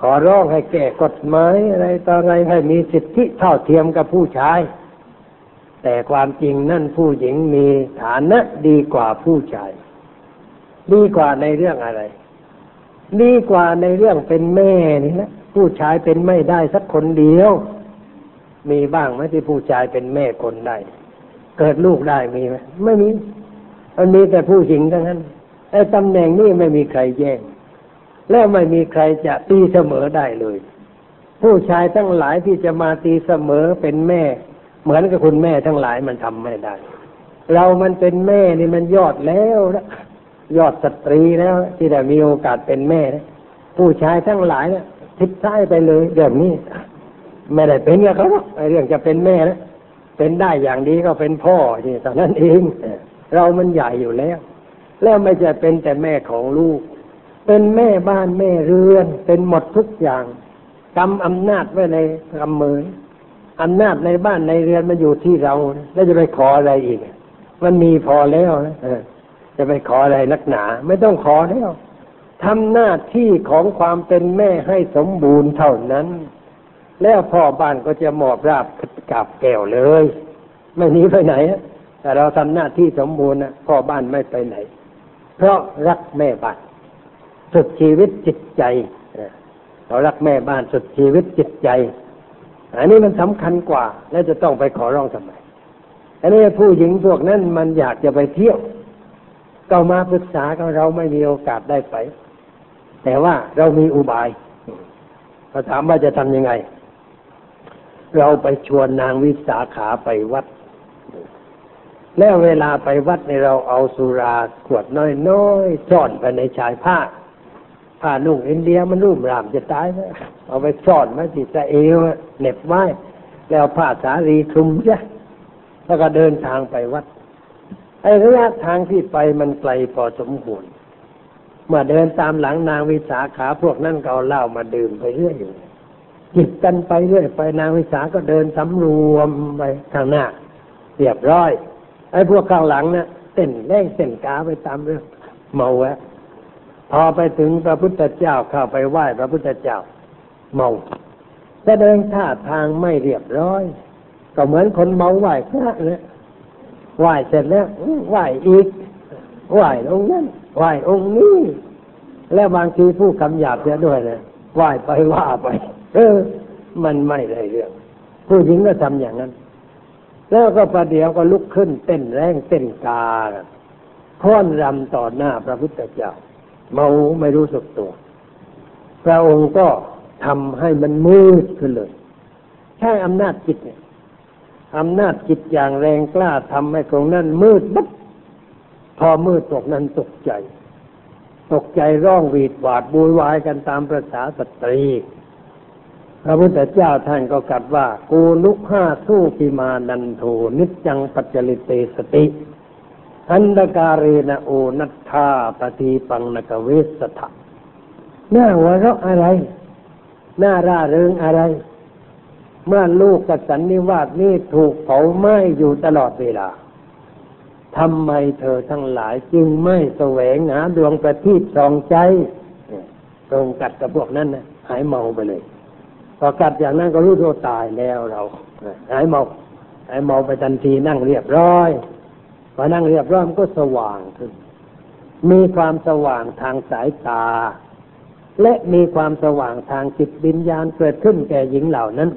ขอร้องให้แก้กฎหมายอะไรต่ออะไรให้มีสิทธิเท่าเทียมกับผู้ชาย แต่ความจริงนั่นผู้หญิงมีฐานะดีกว่าผู้ชาย ดีกว่าในเรื่องอะไร ดีกว่าในเรื่องเป็นแม่นี่นะผู้ชายเป็นไม่ได้สักคนเดียว มีบ้างไหมที่ผู้ชายเป็นแม่คนได้ เกิดลูกได้มีไหมไม่มีมันมีแต่ผู้หญิงทั้งนั้นไอ้ตำแหน่งนี้ไม่มีใครแย่ง แล้วไม่มีใครจะตีเสมอได้เลย ผู้ชายทั้งหลายที่จะมาตีเสมอเป็นแม่ เหมือนกับคุณแม่ทั้งหลายมันทำไม่ได้ เรามันเป็นแม่นี่มันยอดแล้วนะ ยอดสตรีแล้ว ที่ได้มีโอกาสเป็นแม่นะผู้ชายทั้งหลายเนะทิศท้ายไปเลยเรื่องนี้ไม่ได้เป็นกับเขาไอเรื่องจะเป็นแม่นะเป็นได้อย่างดีก็เป็นพ่อที่ตอนนั้นเองเรามันใหญ่อยู่แล้ว แล้วไม่ใช่เป็นแต่แม่ของลูก เป็นแม่บ้านแม่เรือน เป็นหมดทุกอย่างกำอำนาจไว้ในกำมืออำนาจในบ้านในเรือนมันอยู่ที่เรา แล้วจะไปขออะไรอีก มันมีพอแล้วนะ จะไปขออะไรนักหนา ไม่ต้องขอแล้วทำหน้าที่ของความเป็นแม่ให้สมบูรณ์เท่านั้น แล้วพ่อบ้านก็จะมอบราบกับแก้วเลย ไม่หนีไปไหนแต่เราทำหน้าที่สมบูรณ์นะพ่อบ้านไม่ไปไหน เพราะรักแม่บ้านสุดชีวิตจิตใจเรารักแม่บ้านสุดชีวิตจิตใจ อันนี้มันสำคัญกว่า แล้วจะต้องไปขอร้องทำไมอันนี้ผู้หญิงพวกนั้นมันอยากจะไปเที่ยว ก็มาปรึกษากับเราไม่มีโอกาสได้ไป แต่ว่าเรามีอุบายเขาถามว่าจะทำยังไง เราไปชวนนางวิสาขาไปวัด แล้วเวลาไปวัดในเราเอาสุราขวดน้อยๆซ่อนไปในชายผ้าผ้านุ่งอินเดียมันรูปรามจะตายไหมเอาไปซ่อนไว้ที่สะเอวเหน็บไว้แล้วผ้าสาลีคลุมใช่แล้วก็เดินทางไปวัด ไอ้ระยะทางที่ไปมันไกลพอสมควรเมื่อเดินตามหลังนางวิสาขาพวกนั้นก็เอาเหล้ามาดื่มไปเรื่อยอยู่จิบกันไปเรื่อยไปนางวิสาก็เดินสำรวมไปข้างหน้าเรียบร้อย ไอ้พวกข้างหลังนะ่ยเต้นแรงเต้นกาไปตามเรื่องเมาแวะพอไปถึงพระพุทธเจ้าเข้าไปไหว้พระพุทธเจ้า เมาแสดงท่าทางไม่เรียบร้อย ก็เหมือนคนเมาไหว้พระเนี่ย ไหว้เสร็จแล้วไหว้อีกไหว้องค์นั้นไหว้องค์นี้ แล้วบางทีผู้คำหยาบเสียด้วยนะไหว้ไปว่าไป เออ มันไม่ได้เรื่อง ผู้หญิงก็ทำอย่างนั้น แล้วก็ประเดี๋ยวก็ลุกขึ้นเต้นแรงเต้นกาค้อนรำต่อหน้าพระพุทธเจ้า เมาไม่รู้สึกตัว พระองค์ก็ทำให้มันมืดขึ้นเลย ใช้อำนาจจิตเนี่ย อำนาจจิตอย่างแรงกล้าทำให้ตรงนั้นมืดบั๊บพอมืดตกนั้นตกใจ ตกใจร้องหวีดหวาดบูวายกันตามประษาสตรี พระพุทธเจ้าท่านก็กัดว่า กูลุกห้าสู้ปิมานันโทนิจจังปัจจลิเตสติอันดการเรนโอนัทธาปฏิปังนกเวสถะหน้าหัวเราะอะไร หน้าร่าเริงอะไร เมื่อลูกกสันนิวาสนี่ถูกเผาไหม้อยู่ตลอดเวลาทำไมเธอทั้งหลายจึงไม่แสวงหาดวงประทีปสองใจตรงกัดกับพวกนั้นนะหายเมาไปเลย พอกัดอย่างนั้นก็รู้ตัวตายแล้วเราหายเมาหายเมาไปทันทีนั่งเรียบร้อยพอนั่งเรียบร้อยมันก็สว่างขึ้น มีความสว่างทางสายตา และมีความสว่างทางจิตวิญญาณเกิดขึ้นแก่หญิงเหล่านั้น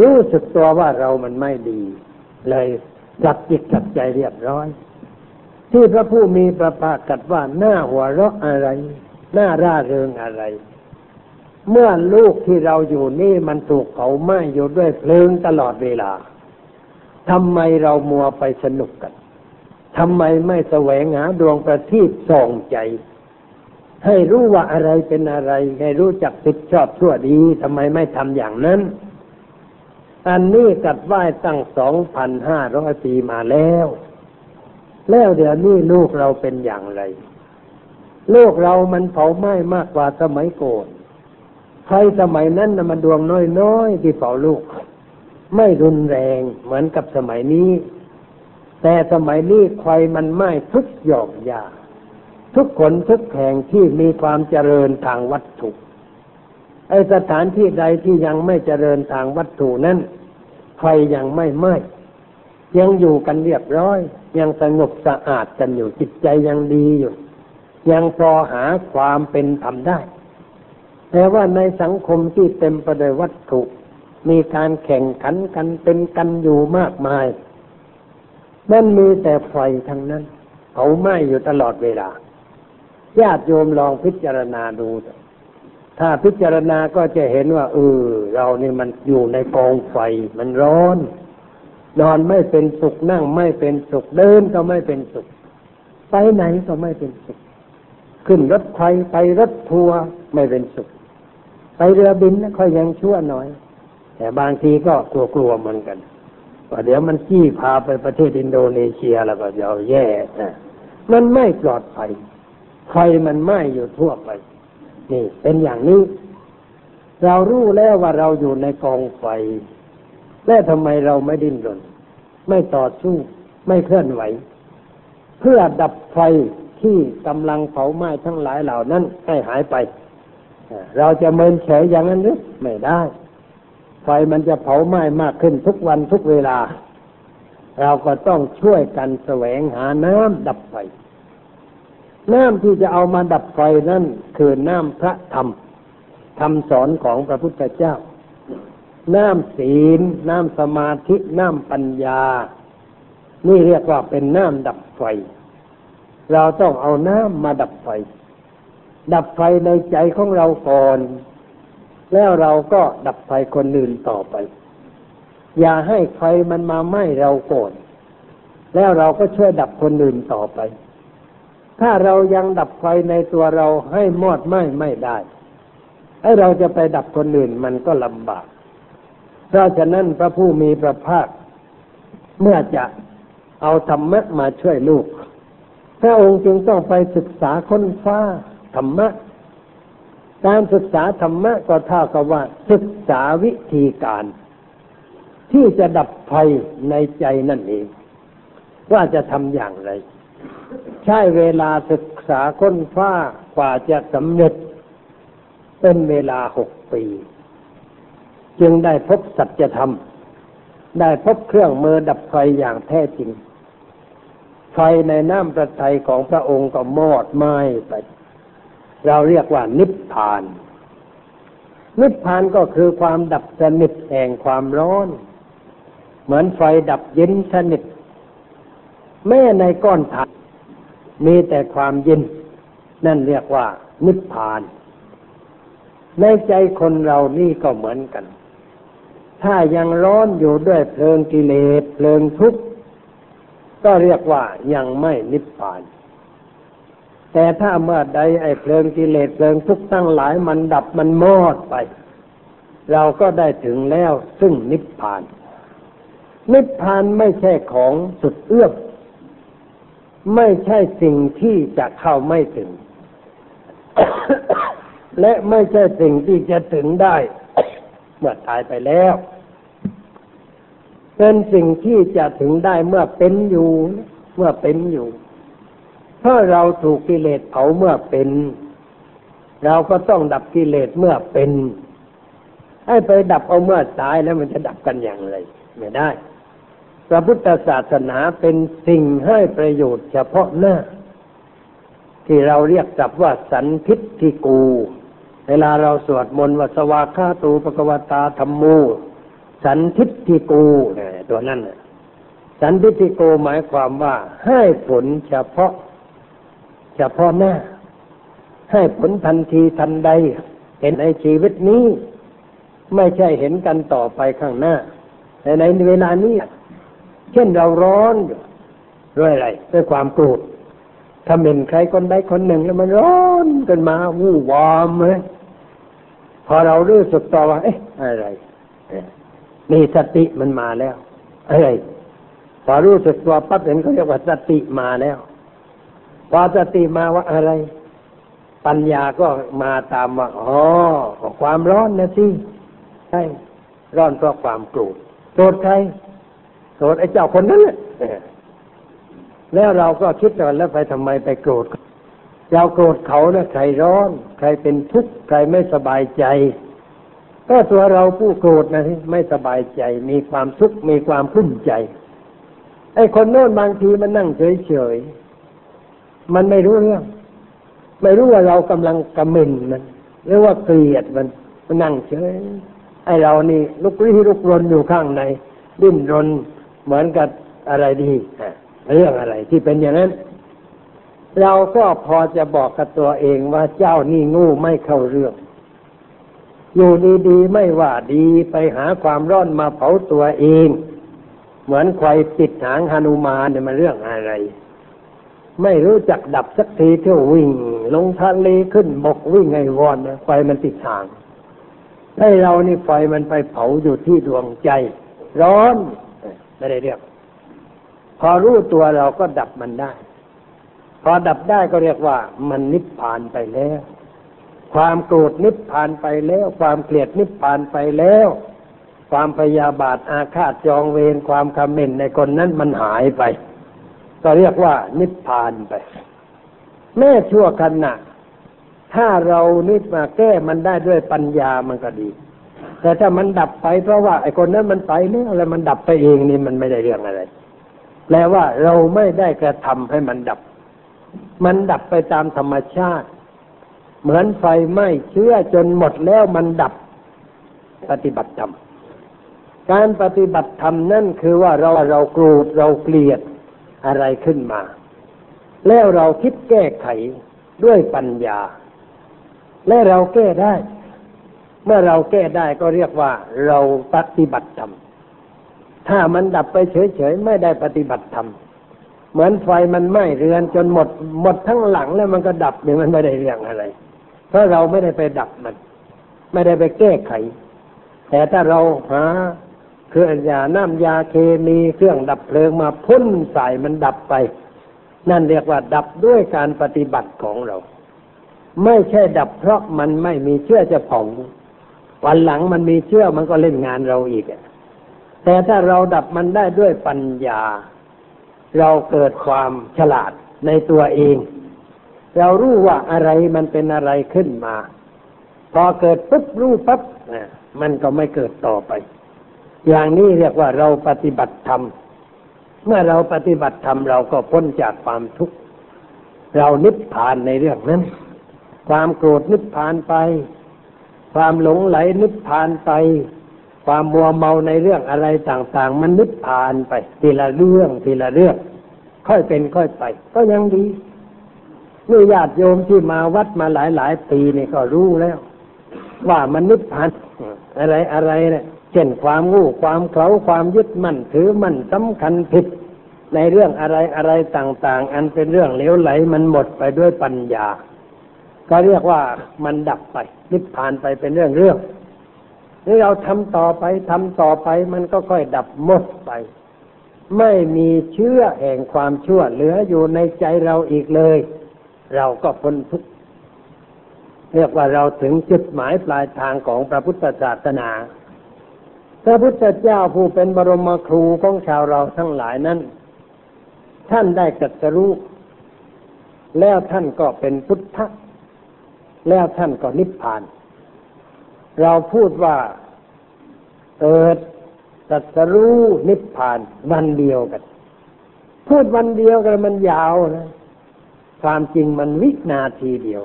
รู้สึกตัวว่าเรามันไม่ดี เลยจับจิตจับใจเรียบร้อย ที่พระผู้มีพระภาคกัดว่าหน้าหัวเราะอะไร หน้าร่าเริงอะไร เมื่อลูกที่เราอยู่นี่มันถูกเขาไหม้อยู่ด้วยเพลิงตลอดเวลาทำไมเรามัวไปสนุกกันทำไมไม่แสวงหาดวงประทีปส่องใจ ให้รู้ว่าอะไรเป็นอะไร ให้รู้จักผิดชอบชั่วดีทำไมไม่ทำอย่างนั้น อันนี้กัดไหว้ตั้งสองพันห้าร้อยปีมาแล้ว แล้วเดี๋ยวนี้ลูกเราเป็นอย่างไร ลูกเรามันเผาไหม้มากกว่าสมัยก่อนใครสมัยนั้นนะมันดวงน้อยๆที่เผาลูก ไม่รุนแรงเหมือนกับสมัยนี้ แต่สมัยนี้ไฟมันไหม้ทุกหย่อมยาทุกคนทุกแห่งที่มีความเจริญทางวัตถุ ไอสถานที่ใดที่ยังไม่เจริญทางวัตถุนั้นไฟยังไม่ไหม้ยังอยู่กันเรียบร้อย ยังสงบสะอาดกันอยู่จิตใจยังดีอยู่ ยังพอหาความเป็นธรรมได้ แต่ว่าในสังคมที่เต็มไปด้วยวัตถุ มีการแข่งขันกันเป็นกันอยู่มากมายนั่นมีแต่ไฟทั้งนั้นเขาไหม้อยู่ตลอดเวลาญาติโยมลองพิจารณาดูถ้ ถ้าพิจารณาก็จะเห็นว่าเออเรานี่มันอยู่ในกองไฟมันร้อน นอนไม่เป็นสุขนั่งไม่เป็นสุขเดินก็ไม่เป็นสุข ไปไหนก็ไม่เป็นสุข ขึ้นรถไฟไปรถทัวร์ไม่เป็นสุข ไปเรือบินนะค่อยยังชั่วหน่อย แต่บางทีก็กลัวๆเหมือนกันว่าเดี๋ยวมันจี้พาไปประเทศอินโดนีเซียแล้วก็จะแย่นะมันไม่ปลอดภัยไฟมันไหม้อยู่ทั่วไป นี่เป็นอย่างนี้ เรารู้แล้วว่าเราอยู่ในกองไฟแล้วทำไมเราไม่ดิ้นรน ไม่ต่อสู้ไม่เคลื่อนไหว เพื่อดับไฟที่กำลังเผาไหม้ทั้งหลายเหล่านั้นให้หายไป เราจะเมินเฉยอย่างนั้นหรือไม่ได้ ไฟมันจะเผาไหม้มากขึ้นทุกวันทุกเวลา เราก็ต้องช่วยกันแสวงหาน้ำดับไฟ น้ำที่จะเอามาดับไฟนั่นคือน้ำพระธรรมคำสอนของพระพุทธเจ้า น้ำศีล น้ำสมาธิ น้ำปัญญา นี่เรียกว่าเป็นน้ำดับไฟ เราต้องเอาน้ำมาดับไฟ ดับไฟในใจของเราก่อน แล้วเราก็ดับไฟคนอื่นต่อไป อย่าให้ไฟมันมาไหม้เราก่อน แล้วเราก็ช่วยดับคนอื่นต่อไป ถ้าเรายังดับไฟในตัวเราให้มอดไหม้ไม่ได้ให้เราจะไปดับคนอื่นมันก็ลำบาก เพราะฉะนั้นพระผู้มีพระภาค เมื่อจะเอาธรรมะมาช่วยลูก พระองค์จึงต้องไปศึกษาค้นฟ้าธรรมะ การศึกษาธรรมะก็เท่ากับว่า ศึกษาวิธีการ ที่จะดับไฟในใจนั่นเอง ว่าจะทำอย่างไร ใช้เวลาศึกษาค้นฟ้ากว่าจะสำเร็จเป็นเวลาหกปี จึงได้พบสัจธรรม ได้พบเครื่องมือดับไฟอย่างแท้จริง ไฟในน้ำประทัยของพระองค์ก็มอดไหม้ไป เราเรียกว่านิพพาน นิพพานก็คือความดับสนิทแห่งความร้อน เหมือนไฟดับเย็นสนิทแม้ในก้อนถ่าน มีแต่ความเย็น นั่นเรียกว่า นิพพาน ในใจคนเรานี่ก็เหมือนกัน ถ้ายังร้อนอยู่ด้วยเพลิงกิเลสเพลิงทุกข์ก็เรียกว่ายังไม่นิพพาน แต่ถ้าเมื่อใดไอ้เพลิงกิเลสเพลิงทุกข์ตั้งหลายมันดับมันมอดไป เราก็ได้ถึงแล้วซึ่งนิพพาน นิพพานไม่ใช่ของสุดเอื้อม ไม่ใช่สิ่งที่จะเข้าไม่ถึง และไม่ใช่สิ่งที่จะถึงได้ เมื่อตายไปแล้ว เป็นสิ่งที่จะถึงได้เมื่อเป็นอยู่ เมื่อเป็นอยู่ ถ้าเราถูกกิเลสเผาเมื่อเป็น เราก็ต้องดับกิเลสเมื่อเป็น ให้ไปดับเอาเมื่อตายแล้วมันจะดับกันอย่างไร ไม่ได้ ระพุทธศาสนาเป็นสิ่งให้ประโยชน์เฉพาะหน้า ที่เราเรียกจับว่าสันทิฏฐิกู เวลาเราสวดมนต์ว่าสวากาตูปกวตาธรรมู สันทิฏฐิกูตัวนั้นสันทิฏฐิกูหมายความว่าให้ผลเฉพาะ เฉพาะหน้า ให้ผลทันทีทันใด เห็นในชีวิตนี้ ไม่ใช่เห็นกันต่อไปข้างหน้าแต่ในเวลานี้ เช่นเราร้อนอยู่ด้วยอะไรด้วยความโกรธถ้าเป็นใครคนใดคนหนึ่งแล้วมันร้อนกันมาวู่วามเลยพอเรารู้สึกตัวว่าเอ๊ะอะไรนี่สติมันมาแล้วเอ้ยพอรู้สึกตัวปั๊บเห็นเขาเรียกว่าสติมาแล้ว พอสติมาว่าอะไร ปัญญาก็มาตามว่าอ๋อความร้อนนะสิใช่ร้อนเพราะความโกรธโกรธใคร โกรธไอ้เจ้าคนนั้นแหละแล้วเราก็คิดว่าแล้วไปทำไมไปโกรธเราโกรธเขานะใครร้อน ใครเป็นทุกข์ใครไม่สบายใจก็ตัวเราผู้โกรธนะไม่สบายใจ มีความทุกข์มีความพุ่มใจไอ้คนโน้นบางทีมันนั่งเฉยๆมันไม่รู้เรื่อง ไม่รู้ว่าเรากำลังกระมินมันหรือว่าเกลียดมันมันนั่งเฉยไอ้เรานี่ลุกลี้ลุกรนอยู่ข้างในดิ้นรน เหมือนกับอะไรดีเรื่องอะไรที่เป็นอย่างนั้น เราก็พอจะบอกกับตัวเองว่าเจ้านี่งูไม่เข้าเรื่อง อยู่ดีๆไม่ว่าดีไปหาความร้อนมาเผาตัวเอง เหมือนควายปิดหางฮานุมานเนี่ยมันเรื่องอะไร ไม่รู้จักดับสักทีเที่ยววิ่ง ลงทะเลขึ้นบกวิ่งไงวอนไฟมันติดทางให้เรานี่ไฟมันไปเผาอยู่ที่ดวงใจ ร้อน ไม่ได้เรียก พอรู้ตัวเราก็ดับมันได้ พอดับได้ก็เรียกว่า มันนิพพานไปแล้ว ความโกรธนิพพานไปแล้ว ความเกลียดนิพพานไปแล้ว ความพยาบาทอาฆาตจองเวรความคำเมนในคนนั้นมันหายไป ก็เรียกว่านิพพานไป แม่ชั่วขณะถ้าเรานิพมาแก้มันได้ด้วยปัญญามันก็ดี แต่ถ้ามันดับไปเพราะว่าไอ้คนนั้นมันไปแล้วแล้วมันดับไปเองนี่มันไม่ได้เรื่องอะไร แปลว่าเราไม่ได้กระทำให้มันดับ มันดับไปตามธรรมชาติ เหมือนไฟไหม้เชื้อจนหมดแล้วมันดับ ปฏิบัติธรรมการปฏิบัติธรรมนั่นคือว่าเราเราโกรธเราเกลียดอะไรขึ้นมา แล้วเราคิดแก้ไขด้วยปัญญา และเราแก้ได้ เมื่อเราแก้ได้ก็เรียกว่าเราปฏิบัติธรรม ถ้ามันดับไปเฉยๆไม่ได้ปฏิบัติธรรม เหมือนไฟมันไหม้เรือนจนหมด หมดทั้งหลังแล้วมันก็ดับเนี่ยมันไม่ได้เรื่องอะไร เพราะเราไม่ได้ไปดับมัน ไม่ได้ไปแก้ไข แต่ถ้าเราหาเครื่องยาน้ำยาเคมีเครื่องดับเพลิงมาพ่นใส่มันดับไป นั่นเรียกว่าดับด้วยการปฏิบัติของเรา ไม่ใช่ดับเพราะมันไม่มีเชื่อจะผ่อง วันหลังมันมีเชื่อมันก็เล่นงานเราอีกแต่ถ้าเราดับมันได้ด้วยปัญญา เราเกิดความฉลาดในตัวเอง เรารู้ว่าอะไรมันเป็นอะไรขึ้นมา พอเกิดปุ๊บรู้ปั๊บมันก็ไม่เกิดต่อไป อย่างนี้เรียกว่าเราปฏิบัติธรรมเมื่อเราปฏิบัติธรรมเราก็พ้นจากความทุกข์ เรานิพพานในเรื่องนั้น ความโกรธนิพพานไป ความหลงไหลนิพพานไป ความมัวเมาในเรื่องอะไรต่าง ๆ มันนิพพานไป ทีละเรื่องทีละเรื่อง ค่อยเป็นค่อยไป ก็ยังดีนี่ญาติโยมที่มาวัดมาหลายๆปีนี่ก็รู้แล้ว ว่ามันนิพพานอะไรอะไรเนี่ยเช่นความงูความเขาความยึดมั่นถือมั่นสำคัญผิด ในเรื่องอะไรอะไรต่าง ๆ อันเป็นเรื่องเลวไหลมันหมดไปด้วยปัญญา ก็เรียกว่ามันดับไปนิพพานไปเป็นเรื่องเรื่องนี่เราทำต่อไปทำต่อไปมันก็ค่อยดับหมดไป ไม่มีเชื้อแห่งความชั่วเหลืออยู่ในใจเราอีกเลย เราก็พ้นทุกเรียกว่าเราถึงจุดหมายปลายทางของพระพุทธศาสนา พระพุทธเจ้าผู้เป็นบรมครูของชาวเราทั้งหลายนั้น ท่านได้กัตรู้แล้วท่านก็เป็นพุทธ แล้วท่านก็นิพพาน เราพูดว่าเกิดตัสรู้นิพพานวันเดียวกัน พูดวันเดียวกันมันยาวนะความจริงมันวินาทีเดียว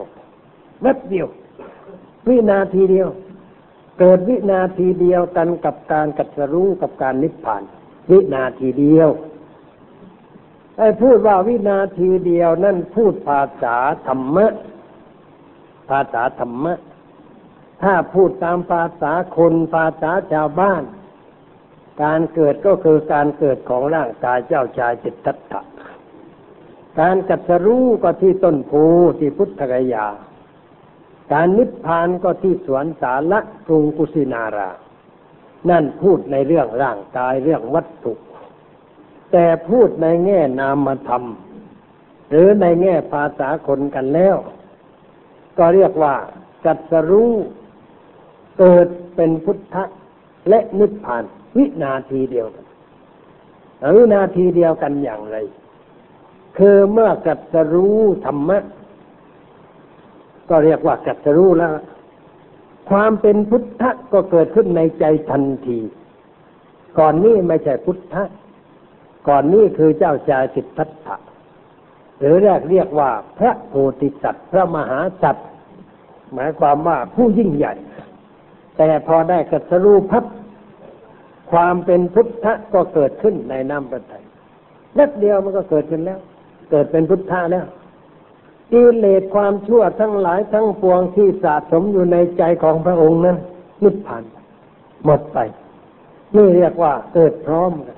แวบเดียว วินาทีเดียว เกิดวินาทีเดียวกันกับการกัตรู้กับการนิพพาน วินาทีเดียวไอ้พูดว่าวินาทีเดียวนั่นพูดภาษาธรรมะ ภาษาธรรมะ ถ้าพูดตามภาษาคนภาษาชาวบ้าน การเกิดก็คือการเกิดของร่างกายเจ้าชายจิตตัตถะการกัตรู้ก็ที่ต้นโพที่พุทธกยา การนิพพานก็ที่สวนสาระกรุงกุสินารา นั่นพูดในเรื่องร่างกายเรื่องวัตถุ แต่พูดในแง่นามธรรมหรือในแง่ภาษาคนกันแล้ว ก็เรียกว่ากัตรู้เกิดเป็นพุทธะและนิพพาน วินาทีเดียวกันวินาทีเดียวกันอย่างไร คือเมื่อกัตรู้ธรรมะ ก็เรียกว่ากัตรู้แล้ว ความเป็นพุทธะก็เกิดขึ้นในใจทันที ก่อนนี้ไม่ใช่พุทธะ ก่อนนี้คือเจ้าชายสิทธัตถะ หรือแรกเรียกว่าพระโพธิสัตว์ พระมหาสัตว์ หมายความว่าผู้ยิ่งใหญ่ แต่พอได้กัสรูพับความเป็นพุทธะก็เกิดขึ้นในน้ำประทัยนัดเดียวมันก็เกิดขึ้นแล้ว เกิดเป็นพุทธะแล้วกิเลสความชั่วทั้งหลายทั้งปวงที่สะสมอยู่ในใจของพระองค์นั้นนิพพานหมดไปนี่เรียกว่าเกิดพร้อมกัน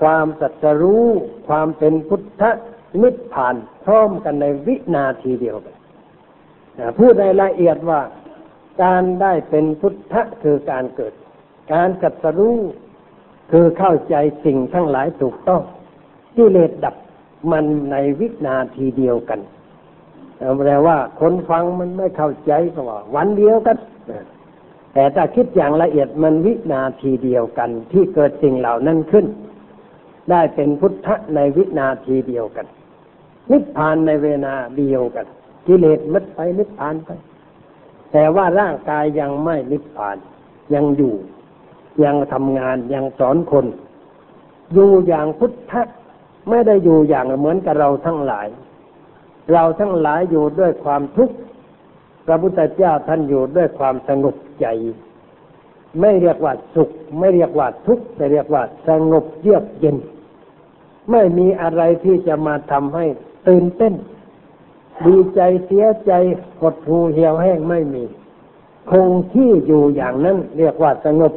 ความสัจรู้ความเป็นพุทธะ นิพพานพร้อมกันในวินาทีเดียวกันพูดในละเอียดว่าการได้เป็นพุทธคือการเกิด การกัตรู้คือเข้าใจสิ่งทั้งหลายถูกต้องที่เลดดับมันในวินาทีเดียวกันแปลว่าคนฟังมันไม่เข้าใจก็ว่าวันเดียวกันแต่ถ้าคิดอย่างละเอียดมันวินาทีเดียวกัน ที่เกิดสิ่งเหล่านั้นขึ้น ได้เป็นพุทธะในวินาทีเดียวกัน นิพพานในเวลาเดียวกัน กิเลสมัดไปนิพพานไป แต่ว่าร่างกายยังไม่นิพพานยังอยู่ ยังทำงานยังสอนคน อยู่อย่างพุทธะไม่ได้อยู่อย่างเหมือนกับเราทั้งหลาย เราทั้งหลายอยู่ด้วยความทุกข์พระพุทธเจ้าท่านอยู่ด้วยความสงบใจ ไม่เรียกว่าสุข ไม่เรียกว่าทุกข์แต่เรียกว่าสงบเยือกเย็น ไม่มีอะไรที่จะมาทำให้ ตื่นเต้น ดีใจเสียใจกดหูเหี่ยวแห้งไม่มี คงที่อยู่อย่างนั้น เรียกว่าสงบ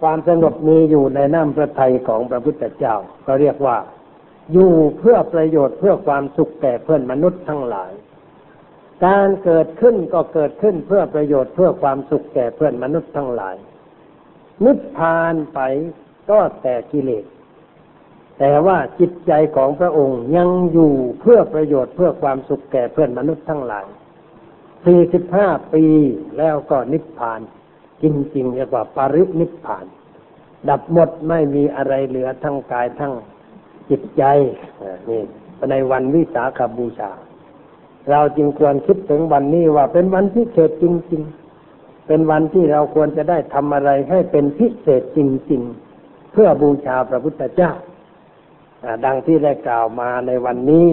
ความสงบมีอยู่ในน้ำพระทัยของพระพุทธเจ้า ก็เรียกว่า อยู่เพื่อประโยชน์เพื่อความสุขแก่เพื่อนมนุษย์ทั้งหลาย การเกิดขึ้นก็เกิดขึ้นเพื่อประโยชน์เพื่อความสุขแก่เพื่อนมนุษย์ทั้งหลายนิพพานไปก็แต่กิเลส แต่ว่าจิตใจของพระองค์ยังอยู่เพื่อประโยชน์เพื่อความสุขแก่เพื่อนมนุษย์ทั้งหลายสี่สิบห้าปีแล้วก็นิพพาน จริงๆเรียกว่าปรินิพพาน ดับหมดไม่มีอะไรเหลือทั้งกายทั้งจิตใจนี่ในวันวิสาขบูชา เราจึงควรคิดถึงวันนี้ว่าเป็นวันพิเศษจริง ๆ เป็นวันที่เราควรจะได้ทำอะไรให้เป็นพิเศษจริง ๆ เพื่อบูชาพระพุทธเจ้า ดังที่ได้กล่าวมาในวันนี้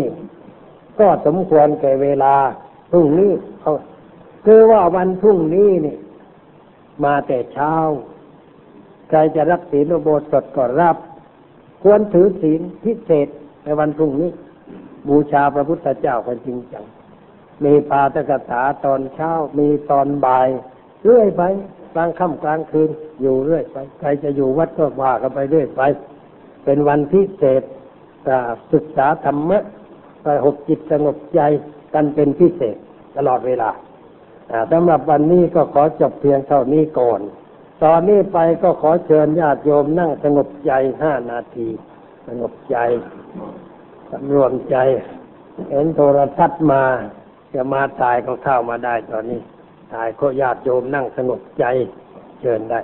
ก็สมควรแก่เวลาพรุ่งนี้คือว่าวันพรุ่งนี้นี่ มาแต่เช้า ใครจะรับศีลอุโบสถก็รับ ควรถือศีลพิเศษในวันพรุ่งนี้ บูชาพระพุทธเจ้ากันจริงจัง มีปาตกถาตอนเช้า มีตอนบ่ายเรื่อยไปกลางค่ำกลางคืนอยู่เรื่อยไป ใครจะอยู่วัดก็ว่ากันไปเรื่อยไป เป็นวันพิเศษ ศึกษาธรรมะไปหกจิตสงบใจกันเป็นพิเศษตลอดเวลาสำหรับวันนี้ก็ขอจบเพียงเท่านี้ก่อน ตอนนี้ไปก็ขอเชิญญาติโยมนั่งสงบใจห้านาที สงบใจสำรวมใจ เห็นโทรทัศน์มา จะมาตายก็เข้ามาได้ตอนนี้ตายก็ญาติโยมนั่งสงบใจ เชิญได้